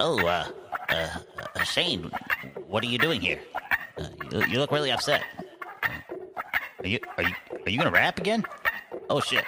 Oh, uh, uh, uh, Shane, what are you doing here? Uh, you, you look really upset. Are you are you are you gonna rap again? Oh shit.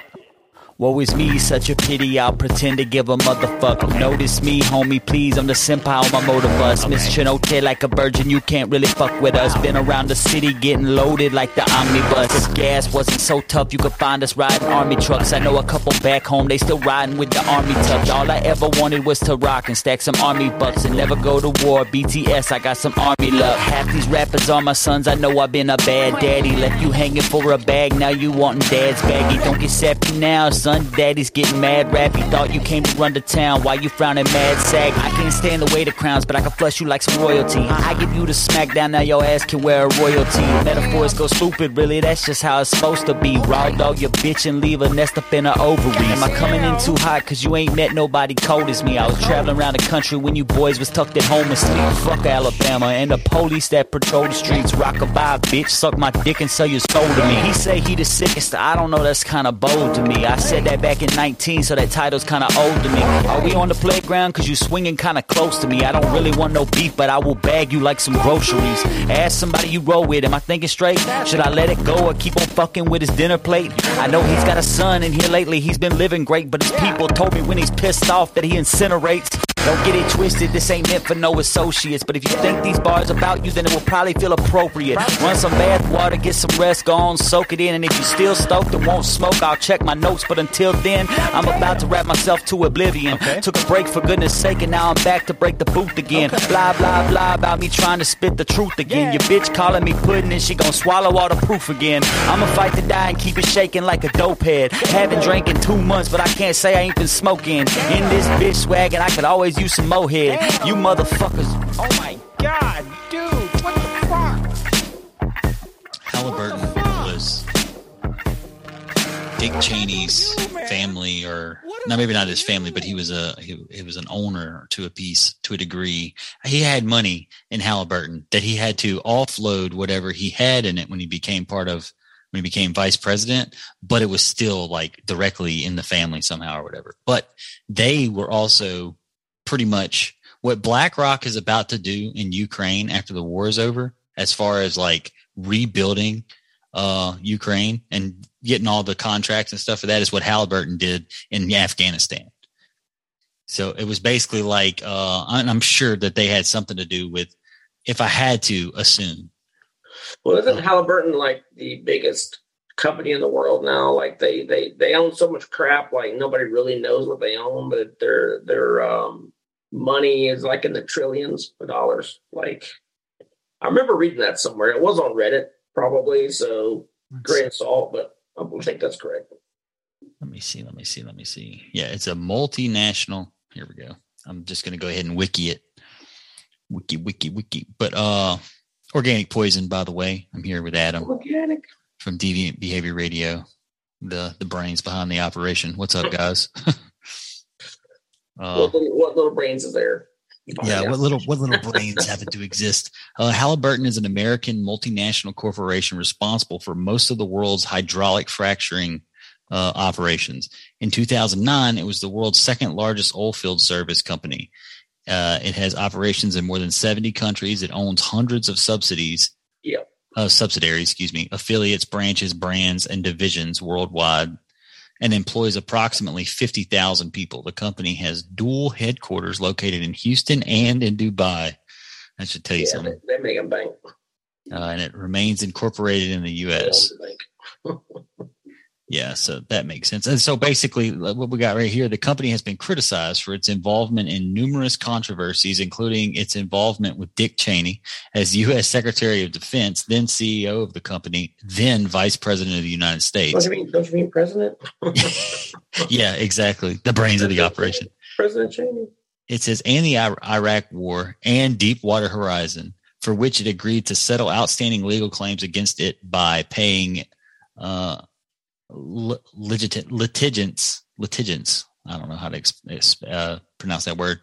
Woe is me, such a pity. I'll pretend to give a motherfucker. Okay. Notice me, homie, please. I'm the senpai on my motor bus. Okay. Miss Chinote like a virgin, you can't really fuck with wow. us. Been around the city getting loaded like the omnibus. If gas wasn't so tough, you could find us riding army trucks. I know a couple back home, they still riding with the army tuck. All I ever wanted was to rock and stack some army bucks and never go to war. BTS, I got some army love. Half these rappers are my sons. I know I've been a bad daddy. Left you hanging for a bag, now you wanting dad's baggy. Don't get sappy now, son son. Daddy's getting mad rap. He thought you came to run to town. Why you frowning mad sag? I can't stand the way the crowns, but I can flush you like some royalty. I give you the smackdown, now your ass can wear a royalty. Metaphors go stupid, really, that's just how it's supposed to be. Raw dog your bitch and leave a nest up in her ovaries. Am I coming in too hot? Cause you ain't met nobody cold as me. I was traveling around the country when you boys was tucked at home asleep. Fuck Alabama and the police that patrol the streets. Rock a bye, bitch. Suck my dick and sell your soul to me. He say he the sickest. I don't know, that's kinda bold to me. I said said that back in 19, so that title's kinda old to me. Are we on the playground? Cause you swinging kinda close to me. I don't really want no beef, but I will bag you like some groceries. Ask somebody you roll with, am I thinking straight? Should I let it go or keep on fucking with his dinner plate? I know he's got a son, in here lately he's been living great, but his people told me when he's pissed off that he incinerates. Don't get it twisted, this ain't meant for no associates. But if you think these bars about you, then it will probably feel appropriate. Run some bath water, get some rest, go on, soak it in. And if you're still stoked and won't smoke, I'll check my notes. But until then, I'm about to wrap myself to oblivion. Okay. Took a break for goodness sake, and now I'm back to break the booth again. Okay. Blah, blah, blah about me trying to spit the truth again. Yeah. Your bitch calling me pudding, and she gon' swallow all the proof again. I'ma fight to die and keep it shaking like a dope head. Haven't drank in two months, but I can't say I ain't been smoking. In this bitch swag, and I could always use some mohead. Damn. You motherfuckers. Oh my god, dude, what the fuck? Halliburton was Dick Cheney's family, or not maybe not his family, but he was a he, he was an owner to a piece to a degree. He had money in Halliburton that he had to offload whatever he had in it when he became part of when he became vice president, but it was still like directly in the family somehow or whatever. But they were also pretty much what BlackRock is about to do in Ukraine after the war is over, as far as like rebuilding uh, Ukraine and getting all the contracts and stuff for that, is what Halliburton did in Afghanistan. So it was basically like, uh, I'm sure that they had something to do with, if I had to assume. Well, isn't Halliburton like the biggest company in the world now? Like they they they own so much crap, like nobody really knows what they own, but they're they're um money is like in the trillions of dollars. Like I remember reading that somewhere. It was on Reddit, probably. So of salt, but I think that's correct. Let me see. Let me see. Let me see. Yeah, it's a multinational. Here we go. I'm just going to go ahead and wiki it. Wiki, wiki, wiki. But uh, organic poison, by the way. I'm here with Adam. Organic from Deviant Behavior Radio, the the brains behind the operation. What's up, guys? Uh, what, little, what, little, brains is there? Yeah, what little what little brains happen to exist? Uh, Halliburton is an American multinational corporation responsible for most of the world's hydraulic fracturing uh, operations. In 2009, it was the world's second largest oilfield service company. Uh, it has operations in more than 70 countries. It owns hundreds of subsidies. Yep. Uh, subsidiaries, excuse me, affiliates, branches, brands, and divisions worldwide and employs approximately 50,000 people. The company has dual headquarters located in Houston and in Dubai. That should tell you yeah, something. They, they make a bank. Uh, and it remains incorporated in the U.S. Yeah, so that makes sense. And so basically, what we got right here, the company has been criticized for its involvement in numerous controversies, including its involvement with Dick Cheney as U.S. Secretary of Defense, then CEO of the company, then Vice President of the United States. Don't you mean, don't you mean President? yeah, exactly. The brains of the operation. President Cheney. It says, and the Iraq War and Deepwater Horizon, for which it agreed to settle outstanding legal claims against it by paying. Uh, litigants, litigants. I don't know how to uh, pronounce that word.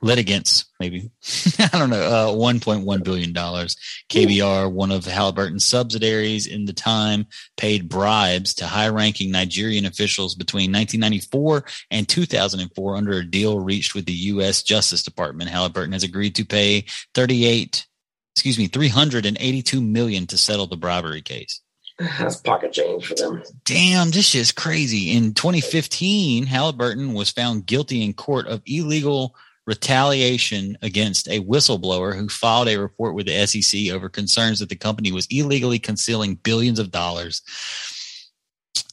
litigants, maybe. I don't know. Uh, $1.1 billion. KBR, one of Halliburton's subsidiaries in the time, paid bribes to high ranking Nigerian officials between 1994 and 2004 under a deal reached with the U.S. Justice Department. Halliburton has agreed to pay 38, excuse me, 382 million to settle the bribery case. That's pocket change for them. Damn, this is crazy. In 2015, Halliburton was found guilty in court of illegal retaliation against a whistleblower who filed a report with the SEC over concerns that the company was illegally concealing billions of dollars.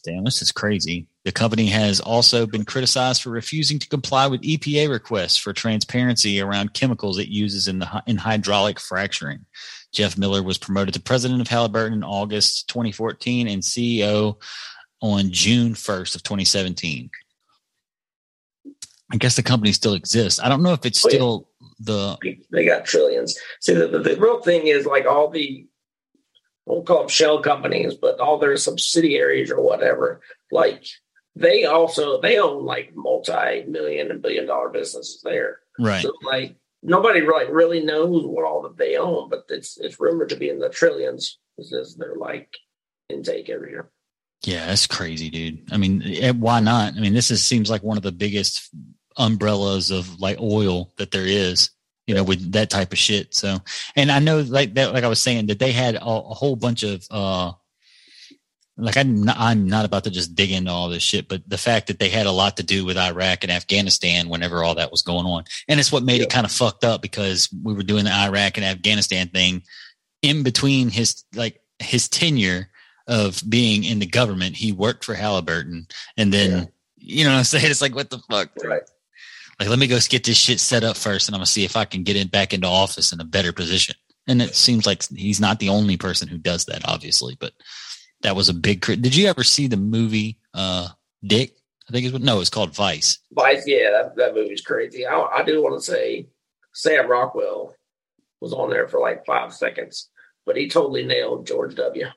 Damn, this is crazy. The company has also been criticized for refusing to comply with EPA requests for transparency around chemicals it uses in the in hydraulic fracturing. Jeff Miller was promoted to president of Halliburton in August 2014 and CEO on June 1st of 2017. I guess the company still exists. I don't know if it's Oh, yeah. still the They got trillions. See, the, the, the real thing is like all the, won't call them shell companies, but all their subsidiaries or whatever, like they also, they own like multi-million and billion dollar businesses there. right. So like nobody really really knows what all that they own, but it's it's rumored to be in the trillions. Is their like intake every year. Yeah, that's crazy, dude. I mean, eh, why not? I mean, this is seems like one of the biggest umbrellas of like oil that there is, you know, with that type of shit. So, and I know like that, like I was saying that they had a, a whole bunch of, uh, like I'm not, I'm not about to just dig into all this shit, but the fact that they had a lot to do with Iraq and Afghanistan whenever all that was going on, and it's what made it kind of fucked up because we were doing the Iraq and Afghanistan thing in between his like his tenure of being in the government. He worked for Halliburton, and then Yeah. you know what I'm saying. It's like what the fuck, Right. Like let me go get this shit set up first, and I'm gonna see if I can get in back into office in a better position. And it seems like he's not the only person who does that, obviously, but that was a big. Crit- Did you ever see the movie uh, Dick? I think it's no, it's called Vice. Vice, yeah, that, that movie's crazy. I, I do want to say Sam Rockwell was on there for like five seconds, but he totally nailed George W.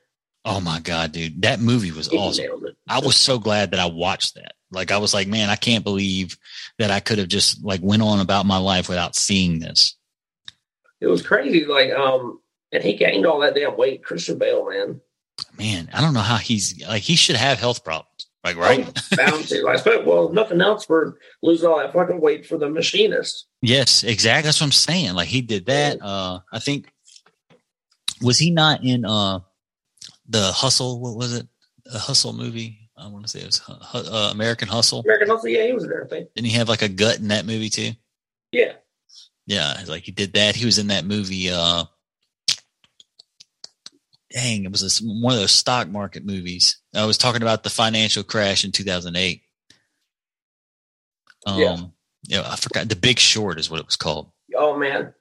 Oh my god, dude, that movie was He awesome. I was so glad that I watched that. Like I was like, man, I can't believe that I could have just like went on about my life without seeing this. It was crazy. Like, um, and he gained all that damn weight. Christian Bale, man. Man, I don't know how he's like he should have health problems. Like right? Oh, bound to. I suppose, well, nothing else for losing all that fucking weight for the machinist. Yes, exactly. That's what I'm saying. Like he did that. Uh I think was he not in uh the hustle, what was it? A hustle movie? I want to say it was uh, American Hustle. American Hustle, yeah, he was in everything. Didn't he have like a gut in that movie too? Yeah. Yeah, like he did that. He was in that movie. Uh, dang, it was this, one of those stock market movies. I was talking about the financial crash in 2008. Um, Yeah. yeah, I forgot. The Big Short is what it was called. Oh man,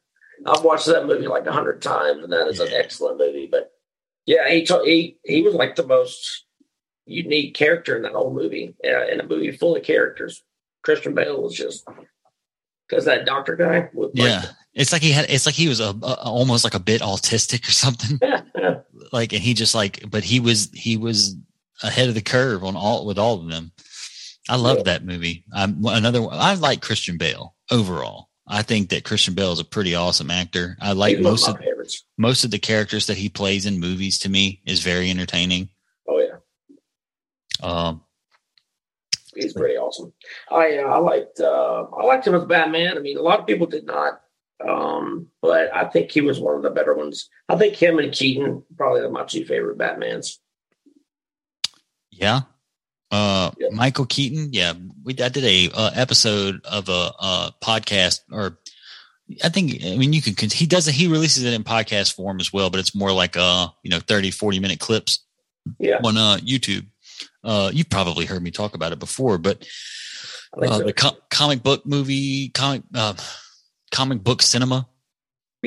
I've watched that movie like a hundred times, and that is an excellent movie. But yeah, he ta- he he was like the most unique character in that whole movie, uh, in a movie full of characters. Christian Bale was just because that doctor guy. Like, Yeah, it's like he had. It's like he was a, a almost like a bit autistic or something. Like, and he just like, but he was he was ahead of the curve on all with all of them. I love Yeah. that movie. I'm another. one- I like Christian Bale overall. I think that Christian Bale is a pretty awesome actor. I like most of favorites. most of the characters that he plays in movies. To me, is very entertaining. Oh yeah, Um, he's pretty awesome. I uh, I liked uh, I liked him as Batman. I mean, a lot of people did not, um, but I think he was one of the better ones. I think him and Keaton probably are my two favorite Batmans. yeah. Uh, Yeah. Michael Keaton. Yeah, we I did a uh, episode of a uh, podcast, or I think I mean you can. He does it. He releases it in podcast form as well, but it's more like uh you know 30, 40 minute clips Yeah, on uh YouTube. Uh, you've probably heard me talk about it before, but uh, so. the co- comic book movie, comic, uh, comic book cinema.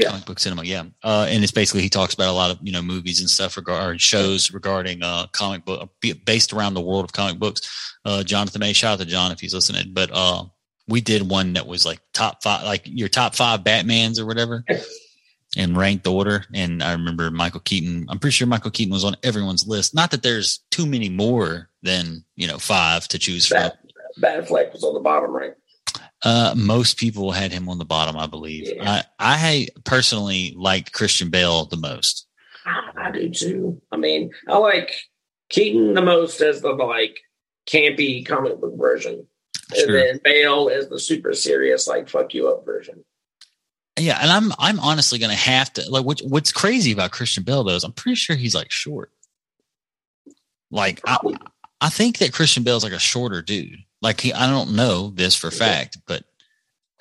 Yeah. Comic book cinema, yeah. Uh, and it's basically he talks about a lot of you know movies and stuff regarding shows regarding uh comic book based around the world of comic books. Uh, Jonathan May, shout out to John if he's listening. But uh, we did one that was like top five, like your top five Batmans or whatever, in ranked order. And I remember Michael Keaton. I'm pretty sure Michael Keaton was on everyone's list. Not that there's too many more than you know five to choose from. Bat, Batfleck was on the bottom right. Uh, most people had him on the bottom, I believe. Yeah. I, I personally like Christian Bale the most. I, I do too. I mean, I like Keaton the most as the like campy comic book version, Sure. and then Bale as the super serious like fuck you up version. Yeah, and I'm I'm honestly gonna have to like what, what's crazy about Christian Bale though is I'm pretty sure he's like short. Like I, I think that Christian Bale's like a shorter dude. Like he, I don't know this for fact, but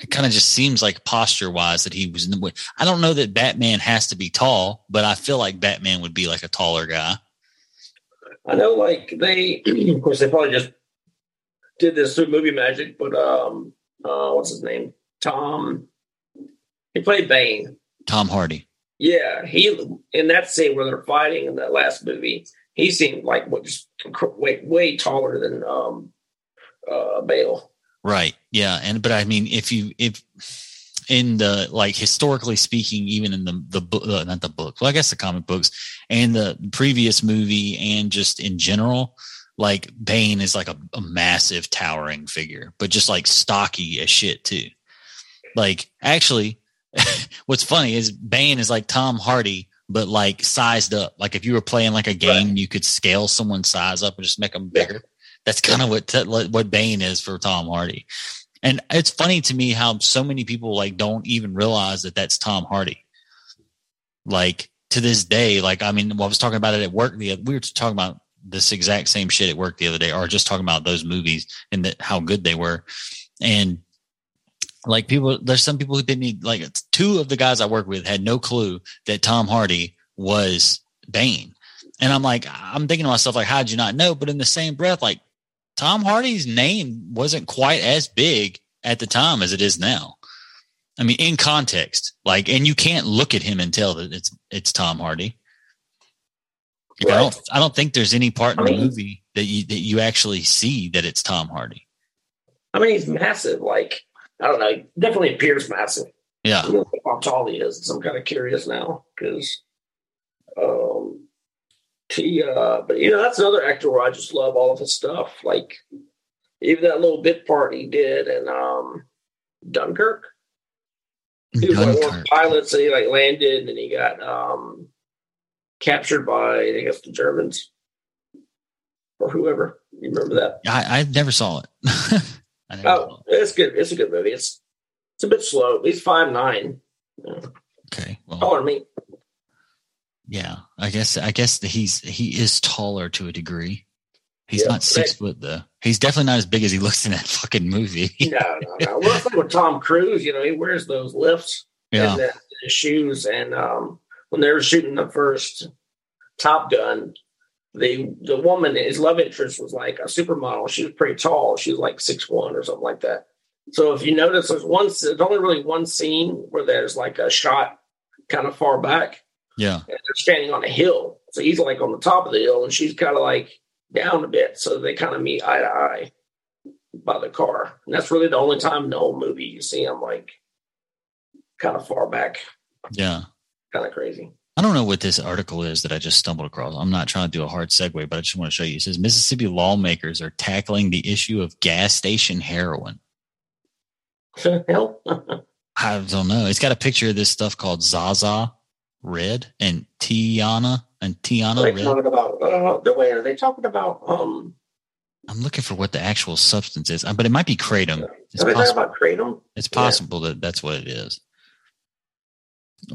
it kind of just seems like posture wise that he was. in the- I don't know that Batman has to be tall, but I feel like Batman would be like a taller guy. I know, like they, of course, they probably just did this through movie magic, but um, uh, what's his name? Tom. He played Bane. Tom Hardy. Yeah, he in that scene where they're fighting in that last movie, he seemed like what just way way taller than um uh Bale. Right. Yeah. And but I mean, if you if in the like historically speaking, even in the the book, uh, not the book, well, I guess the comic books and the previous movie, and just in general, like Bane is like a, a massive towering figure, but just like stocky as shit too. Like actually, what's funny is Bane is like Tom Hardy. But like sized up, like if you were playing like a game, you could scale someone's size up and just make them bigger. That's kind of what what Bane is for Tom Hardy. And it's funny to me how so many people like don't even realize that that's Tom Hardy. Like to this day, like I mean, well, I was talking about it at work. The we were talking about this exact same shit at work the other day, or just talking about those movies and that how good they were. And like people, there's some people who didn't need, like two of the guys I work with had no clue that Tom Hardy was Bane. And I'm like, I'm thinking to myself, like, how'd you not know? But in the same breath, like Tom Hardy's name wasn't quite as big at the time as it is now. I mean, in context, like, and you can't look at him and tell that it's it's Tom Hardy. Like, I don't, I don't think there's any part in I the movie that you that you actually see that it's Tom Hardy. I mean, he's massive. Like I don't know, he definitely appears massive. Yeah, how tall he is. So I'm kind of curious now because, um, he. Uh, but you know, that's another actor where I just love all of his stuff. Like even that little bit part he did in um, Dunkirk. He was like one of Dunkirk. the pilots and he like landed and he got um captured by I guess the Germans or whoever. You remember that? I, I never saw it. Never saw Oh, it's good. It's a good movie. It's it's a bit slow. He's five nine. Okay, well, Taller than me. Yeah, I guess I guess that he's he is taller to a degree. He's Yeah. not six foot though. He's definitely not as big as he looks in that fucking movie. No, no, no. Well, like with Tom Cruise, you know, he wears those lifts yeah, and the, the shoes. And um, when they were shooting the first Top Gun, the the woman, his love interest, was like a supermodel. She was pretty tall. She was like six one or something like that. So if you notice, there's one. There's only really one scene where there's like a shot kind of far back, yeah, and they're standing on a hill. So he's like on the top of the hill, and she's kind of like down a bit. So they kind of meet eye to eye by the car. And that's really the only time in the whole movie you see him like kind of far back, yeah. kind of crazy. I don't know what this article is that I just stumbled across. I'm not trying to do a hard segue, but I just want to show you. It says Mississippi lawmakers are tackling the issue of gas station heroin. Hell, I don't know. It's got a picture of this stuff called Zaza Red and Tiana and are Tiana they Red. talking about? Uh, the way are they talking about? Um, I'm looking for what the actual substance is, uh, but it might be kratom. It's are they talking possible. about kratom? It's possible that that's what it is.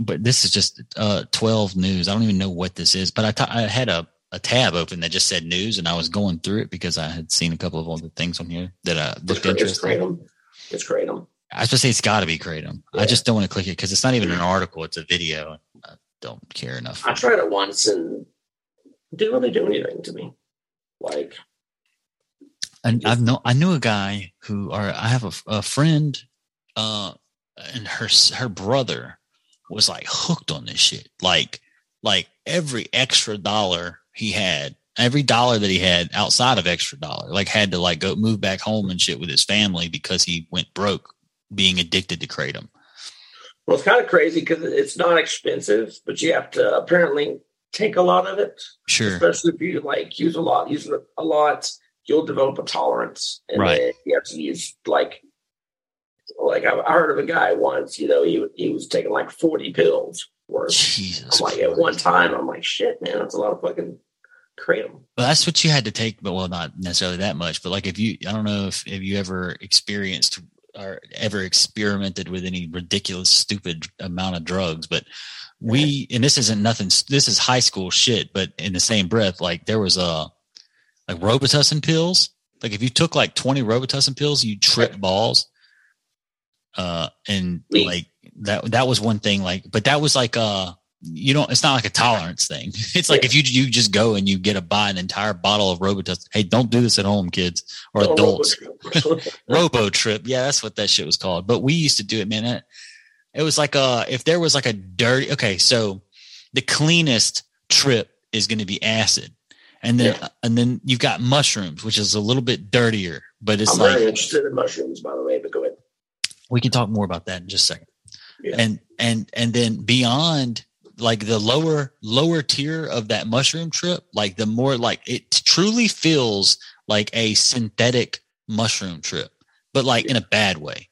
But this is just uh, 12 news. I don't even know what this is, but I I had a, a tab open that just said news, and I was going through it because I had seen a couple of other things on here that I looked it's interesting. kratom. It's kratom. I was to say it's got to be kratom. I just don't want to click it because it's not even an article; it's a video. I don't care enough. I tried it once and it didn't really do anything to me. Like, And I've know I knew a guy who, or I have a, a friend, uh, and her her brother was like hooked on this shit. Like, like every extra dollar he had, every dollar that he had outside of extra dollar, like had to like go move back home and shit with his family because he went broke being addicted to kratom. well, it's kind of crazy because it's not expensive, but you have to apparently take a lot of it. Sure. especially if you like use a lot, use it a lot, you'll develop a tolerance, and Right. you have to use like Like I, I heard of a guy once, you know, he he was taking like forty pills worth. Jesus. Like at one time, I'm like, shit, man, that's a lot of fucking kratom. Well, that's what you had to take, but well, not necessarily that much. But like, if you, I don't know if if you ever experienced or ever experimented with any ridiculous, stupid amount of drugs, but we, and this isn't nothing. This is high school shit. But in the same breath, like there was a like Robitussin pills. Like if you took like twenty Robitussin pills, you trip balls. Uh, and like that that was one thing. Like, but that was like uh you don't it's not like a tolerance thing it's like Yeah. if you you just go and you get a buy an entire bottle of robitussin hey don't do this at home kids or adults robo- trip yeah that's what that shit was called but we used to do it man it, it was like uh if there was like a dirty okay so the cleanest trip is going to be acid and then Yeah. and then you've got mushrooms which is a little bit dirtier but it's I'm like very interested in mushrooms, by the way. But go ahead. we can talk more about that in just a second Yeah. and and and then beyond like the lower lower tier of that mushroom trip like the more like it truly feels like a synthetic mushroom trip but like in a bad way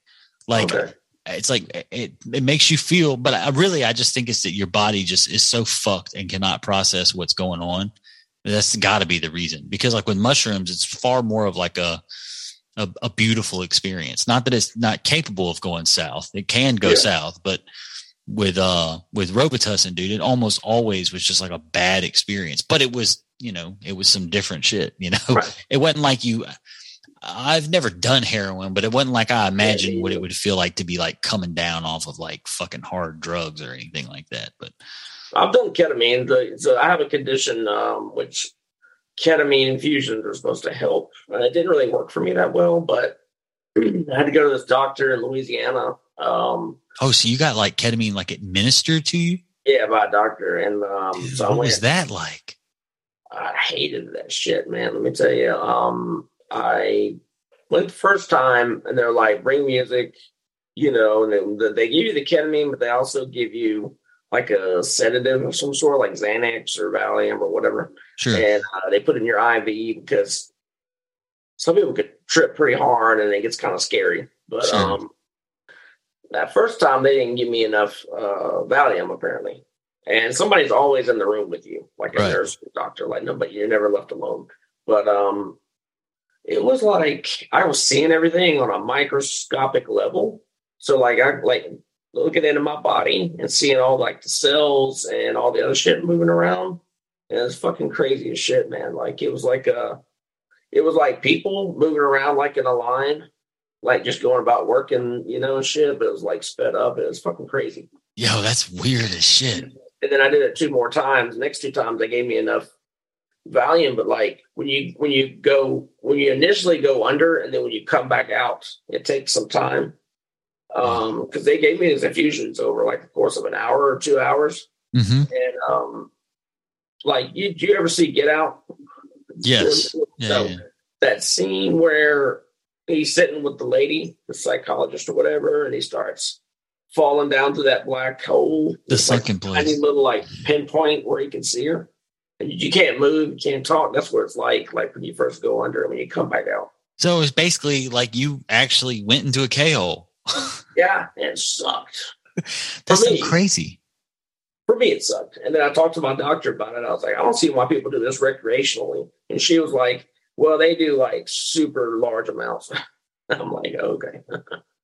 like Okay. it's like it, it makes you feel but i really i just think it's that your body just is so fucked and cannot process what's going on that's got to be the reason because like with mushrooms it's far more of like a a, a beautiful experience not that it's not capable of going south it can go Yeah. south but with uh with robitussin dude it almost always was just like a bad experience but it was you know it was some different shit you know Right. it wasn't like you I've never done heroin, but it wasn't like I imagined what it would feel like to be like coming down off of like fucking hard drugs or anything like that. But I've done ketamine. The- So I have a condition um, which ketamine infusions are supposed to help. And it didn't really work for me that well, but I had to go to this doctor in Louisiana. Um, oh, so you got like ketamine like administered to you? yeah, by a doctor. And um, so what went. was that like? I hated that shit, man. Let me tell you. Um, I went the first time, and they're like, "Bring music," you know, and they, they give you the ketamine, but they also give you like a sedative of some sort, like Xanax or Valium or whatever, Sure. and uh, they put in your IV because some people could trip pretty hard, and it gets kind of scary. But Sure. um, that first time, they didn't give me enough uh, Valium, apparently. And somebody's always in the room with you, like a Right. nurse, doctor, like nobody, you're never left alone. But um, it was like I was seeing everything on a microscopic level. So like I like looking into my body and seeing all like the cells and all the other shit moving around. And it's fucking crazy as shit, man. Like it was like uh it was like people moving around like in a line, like just going about working, you know, and shit, but it was like sped up. It was fucking crazy. Yo, that's weird as shit. And then I did it two more times. Next two times they gave me enough Valium, but like when you when you go when you initially go under and then when you come back out, it takes some time. Um, because they gave me these infusions over like the course of an hour or two hours. hmm And um like you do you ever see Get Out? Yes. Yeah, So yeah. that scene where he's sitting with the lady, the psychologist or whatever, and he starts falling down to that black hole. The It's like sunken tiny little like pinpoint where you can see her. And you can't move, you can't talk. That's what it's like, like when you first go under and when you come back out. So it was basically like you actually went into a K hole. Yeah, and it sucked. That's so crazy. For me, it sucked. And then I talked to my doctor about it. I was like, I don't see why people do this recreationally. And she was like, Well, they do like super large amounts. I'm like, okay.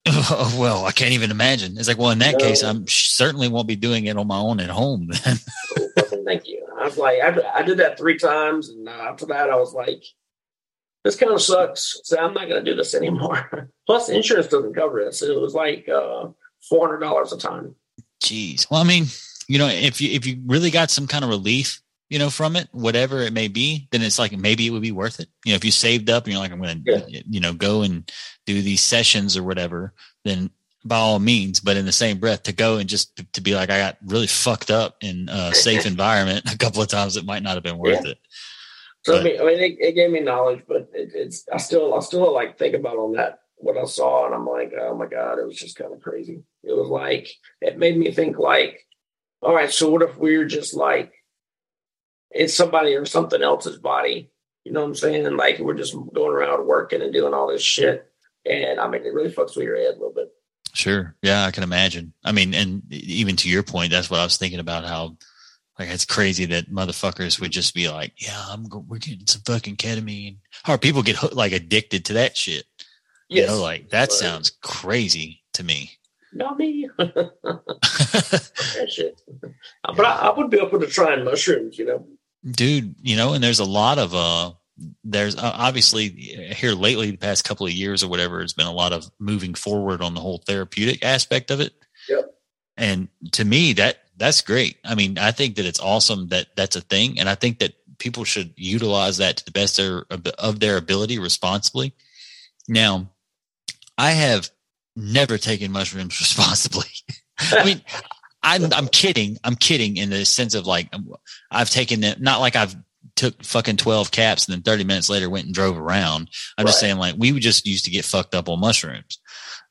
well, I can't even imagine. It's like, well, in that No. case, I'm certainly won't be doing it on my own at home. Then. Thank you. I was like, I, I did that three times, and uh, after that, I was like, this kind of sucks. So I'm not going to do this anymore. Plus, insurance doesn't cover this. It was like uh, four hundred dollars a time. Jeez. Well, I mean, you know, if you if you really got some kind of relief, you know, from it, whatever it may be, then it's like maybe it would be worth it. You know, if you saved up and you're like, I'm going to, you know, go and do these sessions or whatever, then by all means. But in the same breath, to go and just to, to be like, I got really fucked up in a safe environment a couple of times, it might not have been worth it. So I mean, I mean, it, it gave me knowledge, but it, it's I still I still like think about on that what I saw, and I'm like, oh my god, it was just kind of crazy. It was like it made me think like, all right, so what if we're just like it's somebody or something else's body? You know what I'm saying? Like we're just going around working and doing all this shit, and I mean, it really fucks with your head a little bit. Sure. Yeah, I can imagine. I mean, and even to your point, that's what I was thinking about. How like it's crazy that motherfuckers would just be like, "Yeah, I'm go- we're getting some fucking ketamine," or people get like addicted to that shit. You know, like that Right. sounds crazy to me. Not me. that shit. But I, I would be open to trying mushrooms. You know. Dude you know and there's a lot of uh there's uh, obviously here lately the past couple of years or whatever it's been a lot of moving forward on the whole therapeutic aspect of it. Yep. and to me that that's great. I mean i think that it's awesome that that's a thing and i think that people should utilize that to the best of their, of their ability responsibly. Now i have never taken mushrooms responsibly. I mean I'm I'm kidding. I'm kidding in the sense of like I've taken them not like I've took fucking 12 caps and then 30 minutes later went and drove around. I'm just saying like we would just used to get fucked up on mushrooms.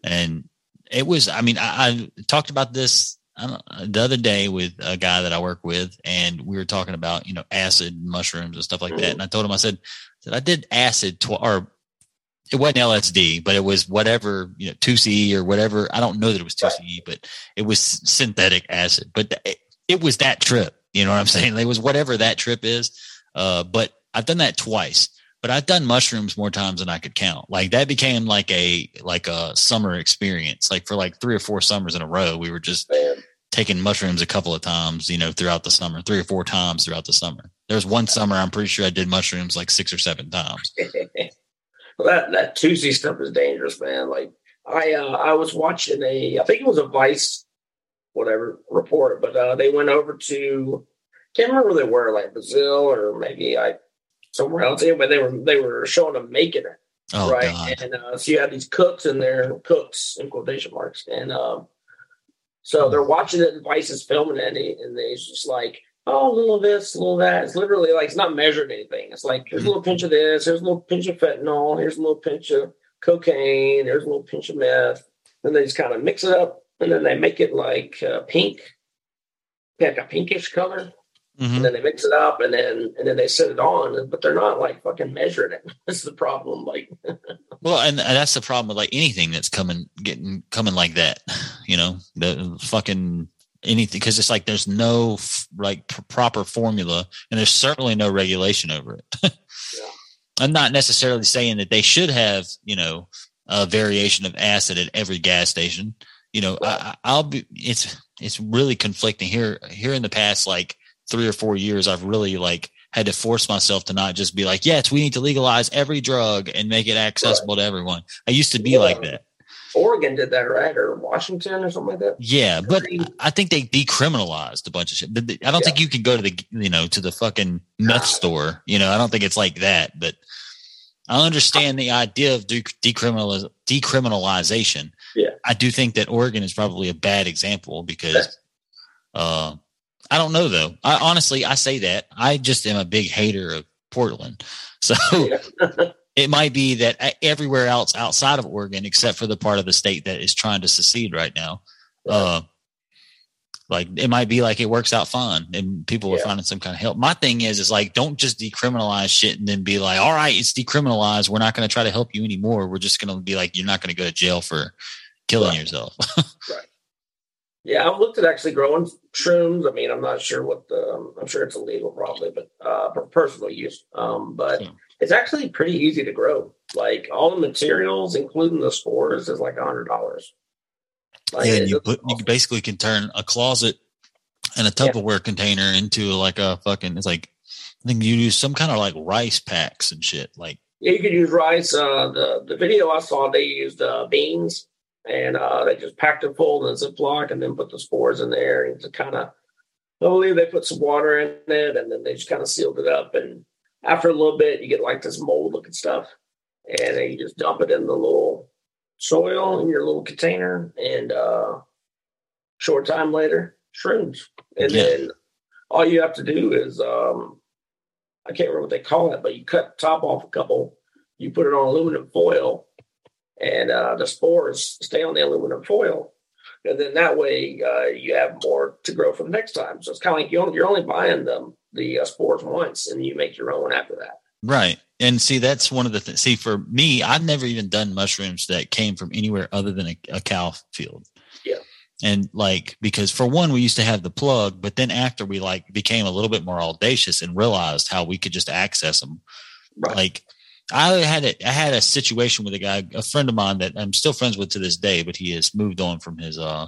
And it was I mean I, I talked about this I don't, the other day with a guy that I work with and we were talking about, you know, acid mushrooms and stuff like that. And I told him I said that I did acid tw- or it wasn't LSD, but it was whatever, you know, 2CE or whatever. I don't know that it was 2CE, but it was synthetic acid. But it, it was that trip. You know what I'm saying? It was whatever that trip is. Uh, but I've done that twice. But I've done mushrooms more times than I could count. Like that became like a like a summer experience. Like for like three or four summers in a row, we were just Man. taking mushrooms a couple of times, you know, throughout the summer, three or four times throughout the summer. There was one summer I'm pretty sure I did mushrooms like six or seven times. well, that that Tuesday stuff is dangerous, man. Like I uh, I was watching a I think it was a Vice whatever report, but uh, they went over to can't remember where they were, like Brazil or maybe like somewhere else. Anyway, they were they were showing them making it. Oh right. God. And uh, so you have these cooks in there, cooks in quotation marks, and um, so they're watching it. And Vice is filming it, and, he, and he's just like, "Oh, a little of this, a little of that." It's literally like it's not measuring anything. It's like here's a little pinch of this, here's a little pinch of fentanyl, here's a little pinch of cocaine, there's a little pinch of meth. Then they just kind of mix it up, and then they make it like uh, pink, like a pinkish color Mhm. and then they mix it up and then and then they set it on but they're not like fucking measuring it that's the problem like Well, and, and that's the problem with like anything that's coming, getting coming like that, you know, the fucking anything because it's like there's no f- like pr- proper formula, and there's certainly no regulation over it. I'm not necessarily saying that they should have, you know, a variation of acid at every gas station. You know, I, I- I'll be. It's it's really conflicting here. Here in the past, like three or four years, I've really like had to force myself to not just be like, yes, we need to legalize every drug and make it accessible to everyone. I used to be Yeah. like that. Oregon did that right or washington or something like that Yeah, but I think they decriminalized a bunch of shit. I don't think you can go to the you know to the fucking meth store. You know, I don't think it's like that. But I understand the idea of de- decriminaliz- decriminalization. Yeah. I do think that Oregon is probably a bad example because uh, I don't know though. I honestly I say that I just am a big hater of Portland, so it might be that everywhere else outside of Oregon, except for the part of the state that is trying to secede right now, uh, like it might be like it works out fine and people are finding some kind of help. My thing is, is like don't just decriminalize shit and then be like, all right, it's decriminalized. We're not going to try to help you anymore. We're just going to be like, you're not going to go to jail for killing Right. yourself. Right. Yeah i've looked at actually growing shrooms i mean i'm not sure what the i'm sure it's illegal probably but uh for personal use um but Yeah. It's actually pretty easy to grow like all the materials including the spores is like a hundred dollars like, yeah, and you put you basically can turn a closet and a Tupperware container into like a fucking. It's like I think you use some kind of like rice packs and shit. Like Yeah, you could use rice. Uh, the the video I saw, they used uh, beans, and uh, they just packed it full in a Ziploc and then put the spores in there, and to kind of, I believe they put some water in it, and then they just kind of sealed it up. And after a little bit, you get like this mold looking stuff, and then you just dump it in the little soil in your little container, and uh, short time later, shrooms, and Yeah. then all you have to do is um, I can't remember what they call it, but you cut the top off a couple, you put it on aluminum foil, and uh, the spores stay on the aluminum foil. And then that way uh, you have more to grow for the next time. So it's kind of like you only, you're only buying them the uh, spores once, and you make your own after that. right, And see, that's one of the things. See, for me, I've never even done mushrooms that came from anywhere other than a, a cow field. Yeah. And like, because for one, we used to have the plug, but then after we like became a little bit more audacious and realized how we could just access them, Right. like I had a, I had a situation with a guy, a friend of mine that I'm still friends with to this day, but he has moved on from his uh,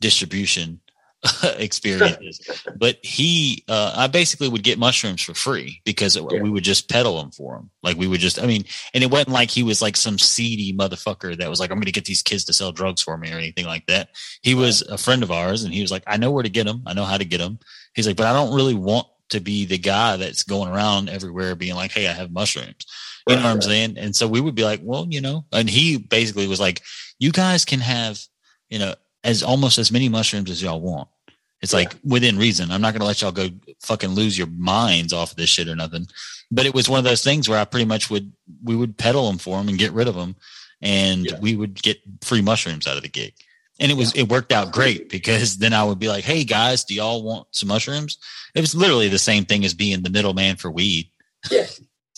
distribution experiences. but he, uh, I basically would get mushrooms for free because Yeah. we would just peddle them for him. Like we would just, I mean, and it wasn't like he was like some seedy motherfucker that was like, I'm going to get these kids to sell drugs for me or anything like that. He was a friend of ours and he was like, I know where to get them. I know how to get them. He's like, but I don't really want to be the guy that's going around everywhere being like, Hey, I have mushrooms. You know what I'm saying? And so we would be like, well, you know, and he basically was like, you guys can have, you know, as almost as many mushrooms as y'all want. It's like within reason. I'm not going to let y'all go fucking lose your minds off of this shit or nothing. But it was one of those things where I pretty much would, we would peddle them for them and get rid of them. And Yeah. we would get free mushrooms out of the gig. And it was, it worked out great because then I would be like, Hey guys, do y'all want some mushrooms? It was literally the same thing as being the middleman for weed. Yeah.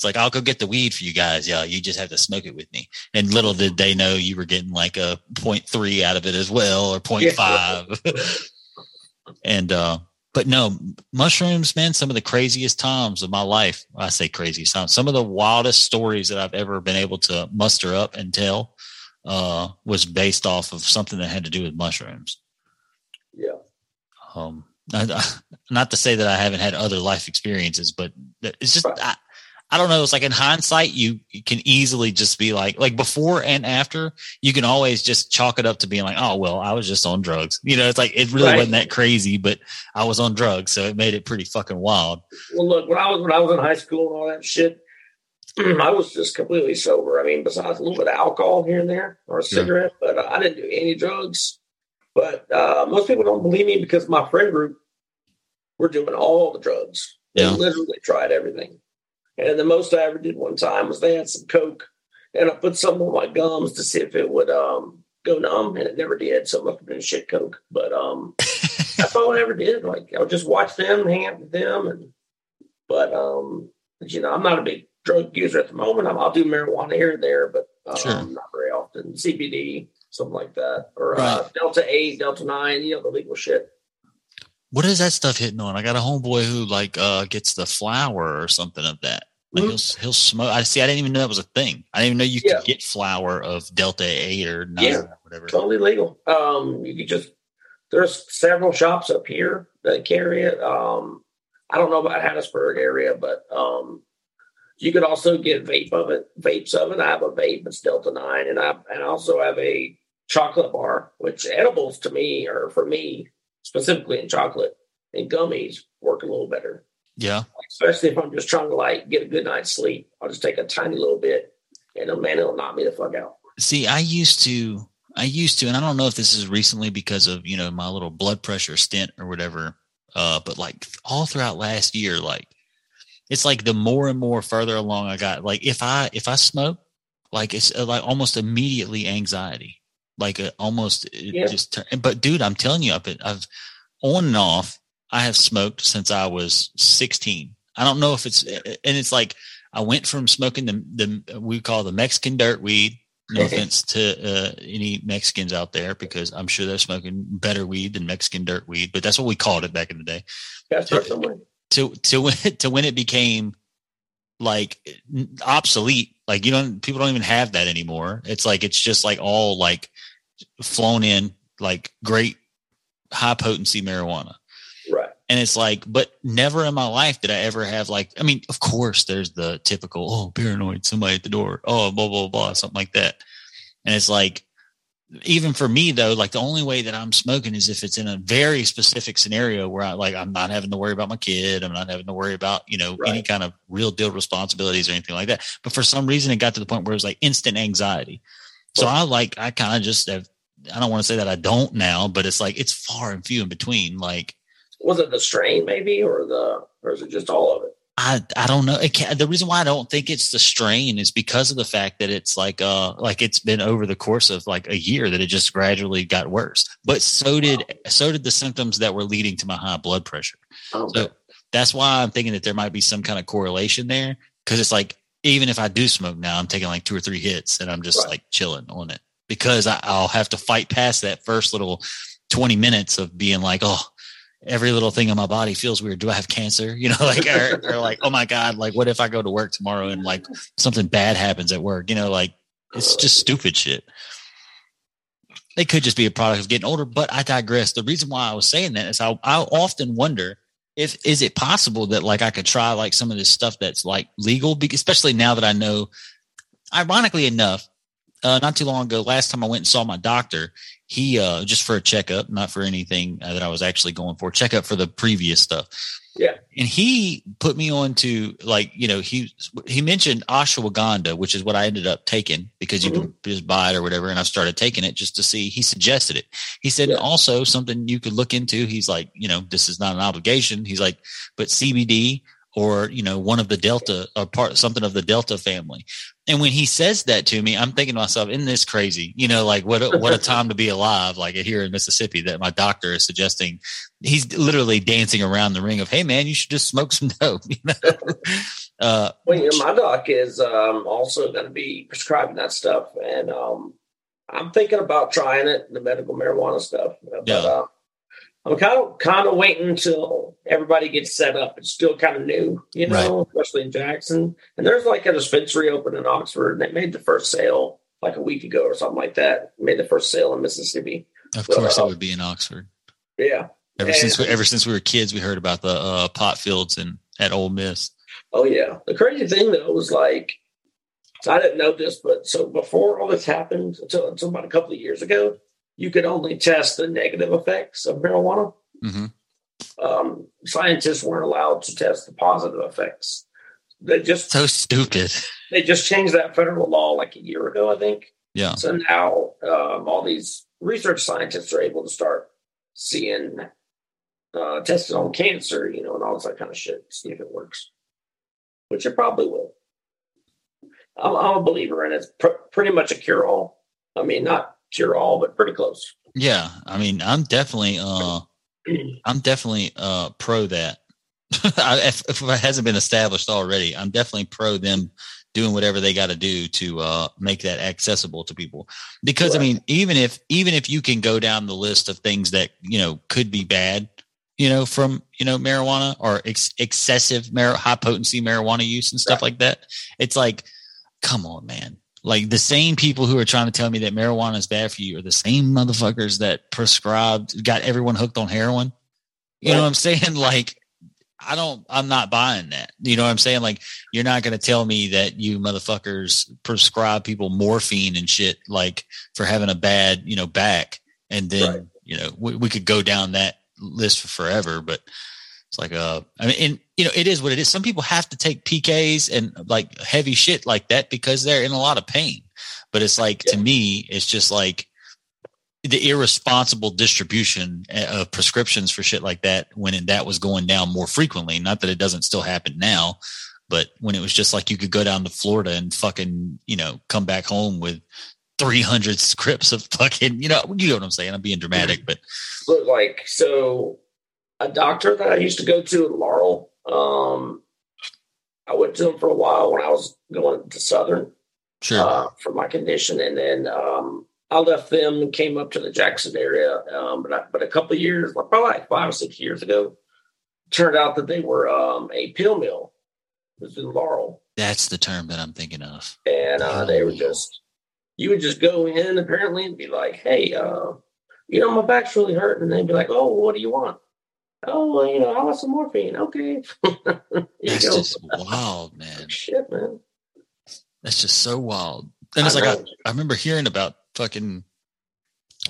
It's like I'll go get the weed for you guys. Yeah, you just have to smoke it with me. And little did they know you were getting like a 0.3 out of it as well, or 0.5. and uh, but no mushrooms, man. Some of the craziest times of my life. I say crazy times. Some of the wildest stories that I've ever been able to muster up and tell uh, was based off of something that had to do with mushrooms. Yeah. Um, not, not to say that I haven't had other life experiences, but it's just I, I don't know. It's like in hindsight, you, you can easily just be like, like before and after, you can always just chalk it up to being like, oh well, I was just on drugs. You know, it's like it really Right. wasn't that crazy, but I was on drugs, so it made it pretty fucking wild. Well, look, when I was when I was in high school and all that shit, I was just completely sober. I mean, besides a little bit of alcohol here and there or a cigarette, but uh, I didn't do any drugs. But uh, most people don't believe me because my friend group were doing all the drugs. They Yeah. literally tried everything. And the most I ever did one time was they had some coke, and I put some on my gums to see if it would um, go numb, and it never did. So it must have been shit coke. But um, that's all I ever did. Like I would just watch them, hang out with them, and but um, you know, I'm not a big drug user at the moment. I'm, I'll do marijuana here and there, but um, Sure. not very often. CBD, something like that, or Right. uh, Delta Eight, Delta Nine, you know, the legal shit. What is that stuff hitting on? I got a homeboy who like uh gets the flower or something of that. Like Mhm. he'll he'll smoke. I see. I didn't even know that was a thing. I didn't even know you Yeah. could get flower of Delta Eight or nine Yeah. or whatever. totally legal. Um, you could just there's several shops up here that carry it. Um, I don't know about Hattiesburg area, but um, you could also get vape of it, vapes of it. I have a vape, it's Delta Nine, and I and I also have a chocolate bar, which edibles to me or for me specifically in chocolate and gummies work a little better. Yeah. Especially if I'm just trying to like get a good night's sleep. I'll just take a tiny little bit, and uh, man, it'll knock me the fuck out. See, I used to, I used to, and I don't know if this is recently because of you know my little blood pressure stint or whatever. Uh, but like all throughout last year, like it's like the more and more further along I got, like if I if I smoke, like it's uh, like almost immediately anxiety, like uh, almost Yeah. just. But dude, I'm telling you, I've been, I've on and off. I have smoked since I was 16. I don't know if it's, and it's like I went from smoking the the we call the Mexican dirt weed. No offense to uh, any Mexicans out there, because I'm sure they're smoking better weed than Mexican dirt weed, but that's what we called it back in the day. Gotta start. To to when to when it became like obsolete, like you don't people don't even have that anymore. It's like it's just like all like flown in like great high potency marijuana. Right. And it's like, but never in my life did I ever have like, I mean, of course there's the typical, oh, paranoid, somebody at the door, oh, blah, blah, blah, something like that. And it's like, even for me though, like the only way that I'm smoking is if it's in a very specific scenario where I like, I'm not having to worry about my kid. I'm not having to worry about, you know, any kind of real deal responsibilities or anything like that. But for some reason it got to the point where it was like instant anxiety. So I like, I kind of just have, I don't want to say that I don't now, but it's like, it's far and few in between. Like, Was it the strain maybe, or the, or is it just all of it? I I don't know. It can, the reason why I don't think it's the strain is because of the fact that it's like uh like it's been over the course of like a year that it just gradually got worse. But so did so did the symptoms that were leading to my high blood pressure. Okay. So that's why I'm thinking that there might be some kind of correlation there because it's like even if I do smoke now, I'm taking like two or three hits and I'm just Right. like chilling on it because I, I'll have to fight past that first little 20 minutes of being like, oh, every little thing in my body feels weird. Do I have cancer? You know, like, or, or like, oh my God, like, what if I go to work tomorrow and like something bad happens at work? You know, like, it's just stupid shit. It could just be a product of getting older, but I digress. The reason why I was saying that is I, I often wonder if is it possible that like I could try like some of this stuff that's like legal, especially now that I know. Ironically enough, uh, not too long ago, last time I went and saw my doctor, he uh, just for a checkup, not for anything uh, that I was actually going for, checkup for the previous stuff. Yeah. and he put me on to like you know he he mentioned ashwagandha, which is what I ended up taking because you can just buy it or whatever, and I started taking it just to see. He suggested it. He said Yeah. also something you could look into. He's like, you know, this is not an obligation. He's like, but CBD or you know one of the delta or part something of the delta family and when he says that to me i'm thinking to myself isn't this crazy you know like what a, what a time to be alive like here in mississippi that my doctor is suggesting he's literally dancing around the ring of hey man you should just smoke some dope you know uh Well, you know, my doc is um, also going to be prescribing that stuff, and um, I'm thinking about trying it, the medical marijuana stuff. But Yeah. uh, I'm kind of kind of waiting until everybody gets set up. It's still kind of new, you know, especially in Jackson. And there's like a dispensary open in Oxford, and they made the first sale like a week ago or something like that. Made the first sale in Mississippi. of course it would be in oxford Yeah. ever And- since we, ever since we were kids we heard about the uh pot fields and at Ole miss Oh yeah. The crazy thing though was like I didn't know this, but so before all this happened, until, until about a couple of years ago, you could only test the negative effects of marijuana. hmm Um, scientists weren't allowed to test the positive effects. They just so stupid they just changed that federal law like a year ago, I think. yeah So now um, all these research scientists are able to start seeing uh, testing on cancer, you know, and all that kind of shit, see if it works, which it probably will. I'm, I'm a believer in it. It's pr- pretty much a cure all. I mean, not cure all, but pretty close. Yeah, I mean, I'm definitely, uh, I'm definitely uh, pro that. I, if, if it hasn't been established already, I'm definitely pro them doing whatever they got to do to uh, make that accessible to people. Because I mean, even if even if you can go down the list of things that you know could be bad, you know, from you know marijuana or ex- excessive mar- high potency marijuana use and stuff like that, it's like, come on, man. Like the same people who are trying to tell me that marijuana is bad for you are the same motherfuckers that prescribed, got everyone hooked on heroin. You know what I'm saying? Like, I don't, I'm not buying that. You know what I'm saying? Like, you're not going to tell me that you motherfuckers prescribe people morphine and shit, like for having a bad, you know, back. And then, Right. you know, we, we could go down that list for forever, but it's like, uh, I mean, and you know, it is what it is. Some people have to take PKs and like heavy shit like that because they're in a lot of pain. But it's like, to me, it's just like, the irresponsible distribution uh, of prescriptions for shit like that when that was going down more frequently. Not that it doesn't still happen now, but when it was just like you could go down to Florida and fucking, you know, come back home with 300 scripts of fucking, you know, you know what I'm saying? I'm being dramatic, but Look like so a doctor that I used to go to in Laurel. Um, I went to him for a while when I was going to Southern. sure. uh, for my condition, and then um, I left them and came up to the Jackson area. Um, but I, but a couple of years, like probably like five or six years ago, turned out that they were um, a pill mill. It was in Laurel, That's the term that I'm thinking of. and uh, they were just you would just go in apparently and be like, "Hey, uh, you know, my back's really hurting," and they'd be like, "Oh, what do you want?" Oh, well, you know, I want some morphine. Okay, That's go. just wild, man. shit, man. That's just so wild. And it's I like I. I remember hearing about fucking.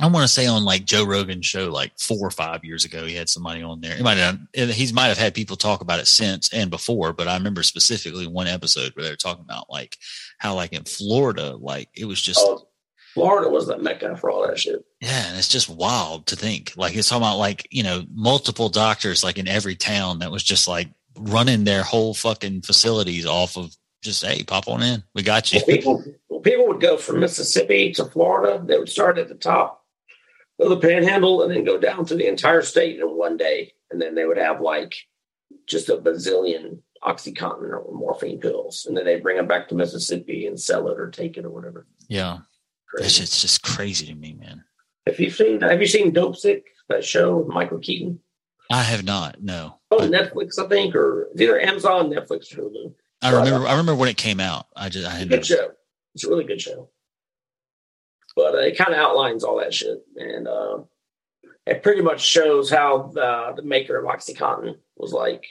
I want to say on like Joe Rogan's show like four or five years ago, he had somebody on there. He might have he might have had people talk about it since and before, but I remember specifically one episode where they were talking about like how like in Florida, like it was just Oh, Florida was the mecca for all that shit. yeah, and it's just wild to think. Like it's talking about like, you know, multiple doctors like in every town that was just like running their whole fucking facilities off of just hey, pop on in. We got you. Well, people well, people would go from Mississippi to Florida. They would start at the top of the Panhandle and then go down to the entire state in one day, and then they would have like just a bazillion OxyContin or morphine pills, and then they bring them back to Mississippi and sell it or take it or whatever. Yeah, that Crazy. shit's just crazy to me, man. Have you seen Have you seen Dopesick? That show with Michael Keaton. I have not. No, Oh, Netflix, I think, or either Amazon, Netflix, or Hulu. I remember. I remember when it came out. I just I It's a had good show. It's a really good show. But uh, it kind of outlines all that shit, and uh, it pretty much shows how the the maker of OxyContin was like.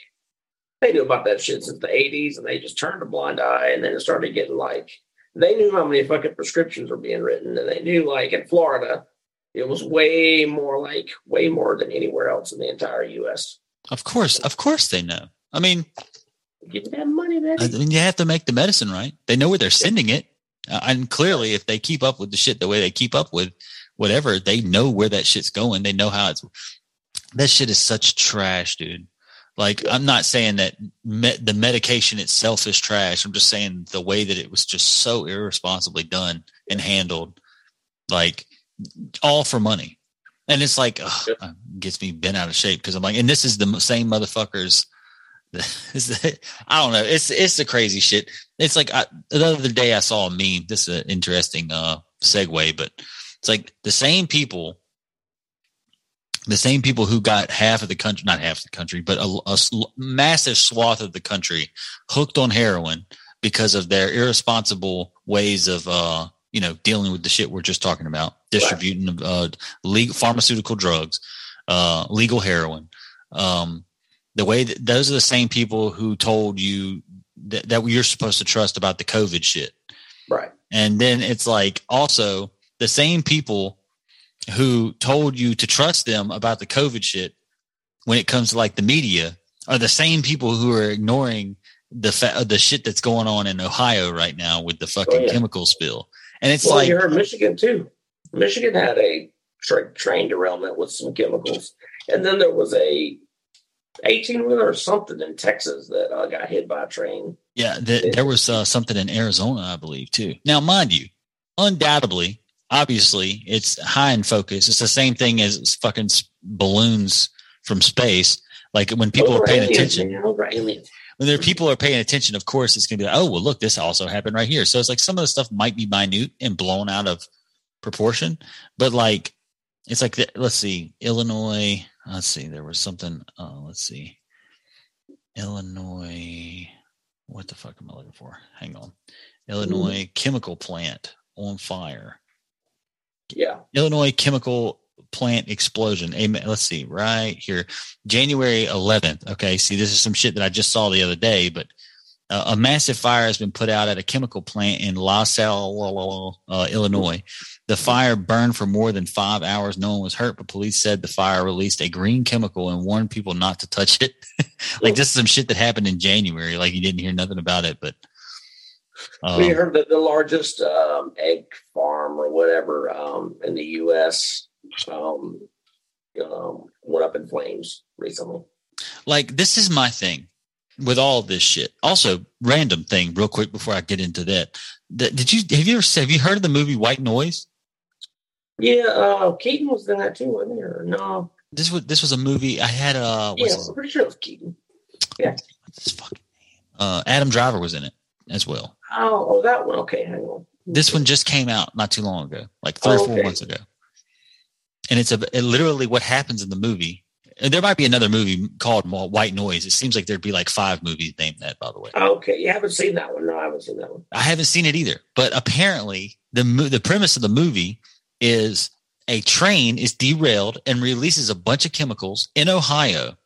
They knew about that shit since the '80s, and they just turned a blind eye, and then it started getting like they knew how many fucking prescriptions were being written, and they knew like in Florida, it was way more like way more than anywhere else in the entire U.S. Of course, of course, they know. I mean, Give me that money, man. I mean, you have to make the medicine right. They know where they're sending it, uh, and clearly, if they keep up with the shit the way they keep up with whatever, they know where that shit's going. They know how it's. That shit is such trash, dude. Like, I'm not saying that me- the medication itself is trash. I'm just saying the way that it was just so irresponsibly done and handled, like all for money. And it's like, ugh, Yep. it gets me bent out of shape because I'm like, and this is the same motherfuckers is I don't know. It's it's the crazy shit. It's like I, the other day I saw a meme. This is an interesting uh, segue, but it's like the same people, the same people who got half of the country, not half of the country, but a, a massive swath of the country hooked on heroin because of their irresponsible ways of uh, you know dealing with the shit we're just talking about, distributing uh, legal pharmaceutical drugs, uh, legal heroin. Um, the way that those are the same people who told you that, that you're supposed to trust about the COVID shit. right. And then it's like also the same people who told you to trust them about the COVID shit when it comes to like the media are the same people who are ignoring the fa- the shit that's going on in Ohio right now with the fucking Oh, yeah. chemical spill. And it's well, like you heard Michigan too. Michigan had a tra- train derailment with some chemicals, and then there was a eighteen wheeler or something in Texas that uh, got hit by a train. Yeah, th- there was uh, something in Arizona, I believe, too. Now, mind you, undoubtedly, obviously, it's high in focus. It's the same thing as fucking balloons from space. Like when people are paying aliens, attention, man. Those aliens. when there are people are paying attention, of course, it's going to be like, oh, well, look, this also happened right here. So it's like some of the stuff might be minute and blown out of proportion, but like it's like the, let's see, Illinois. Let's see, there was something. Uh, let's see, Illinois. What the fuck am I looking for? Hang on, Illinois chemical plant on fire. Yeah, Illinois chemical plant explosion. Amen. Let's see, right here, January 11th. Okay, see, this is some shit that I just saw the other day, but uh, a massive fire has been put out at a chemical plant in La Salle, uh, Illinois. The fire burned for more than five hours. No one was hurt, but police said the fire released a green chemical and warned people not to touch it. like this is some shit that happened in January. Like you didn't hear nothing about it, but um, we heard that the largest um, egg farm or whatever um, in the U.S. Um, um, went up in flames recently. like this is my thing with all this shit. Also, random thing, real quick before I get into that. Th- Did you have you ever have you heard of the movie White Noise? Yeah, uh, Keaton was in that too, wasn't he? Or no? This was this was a movie. I had uh, Yeah, I'm pretty sure it was Keaton. Yeah, what's his fucking name? Uh, Adam Driver was in it as well. Oh, oh, that one. Okay, hang on. This one just came out not too long ago, like three Oh, or four okay. months ago. And it's a it literally what happens in the movie. And there might be another movie called White Noise. It seems like there'd be like five movies named that, by the way. Okay, you haven't seen that one. No, I haven't seen that one. I haven't seen it either, but apparently the mo- the premise of the movie is a train is derailed and releases a bunch of chemicals in Ohio,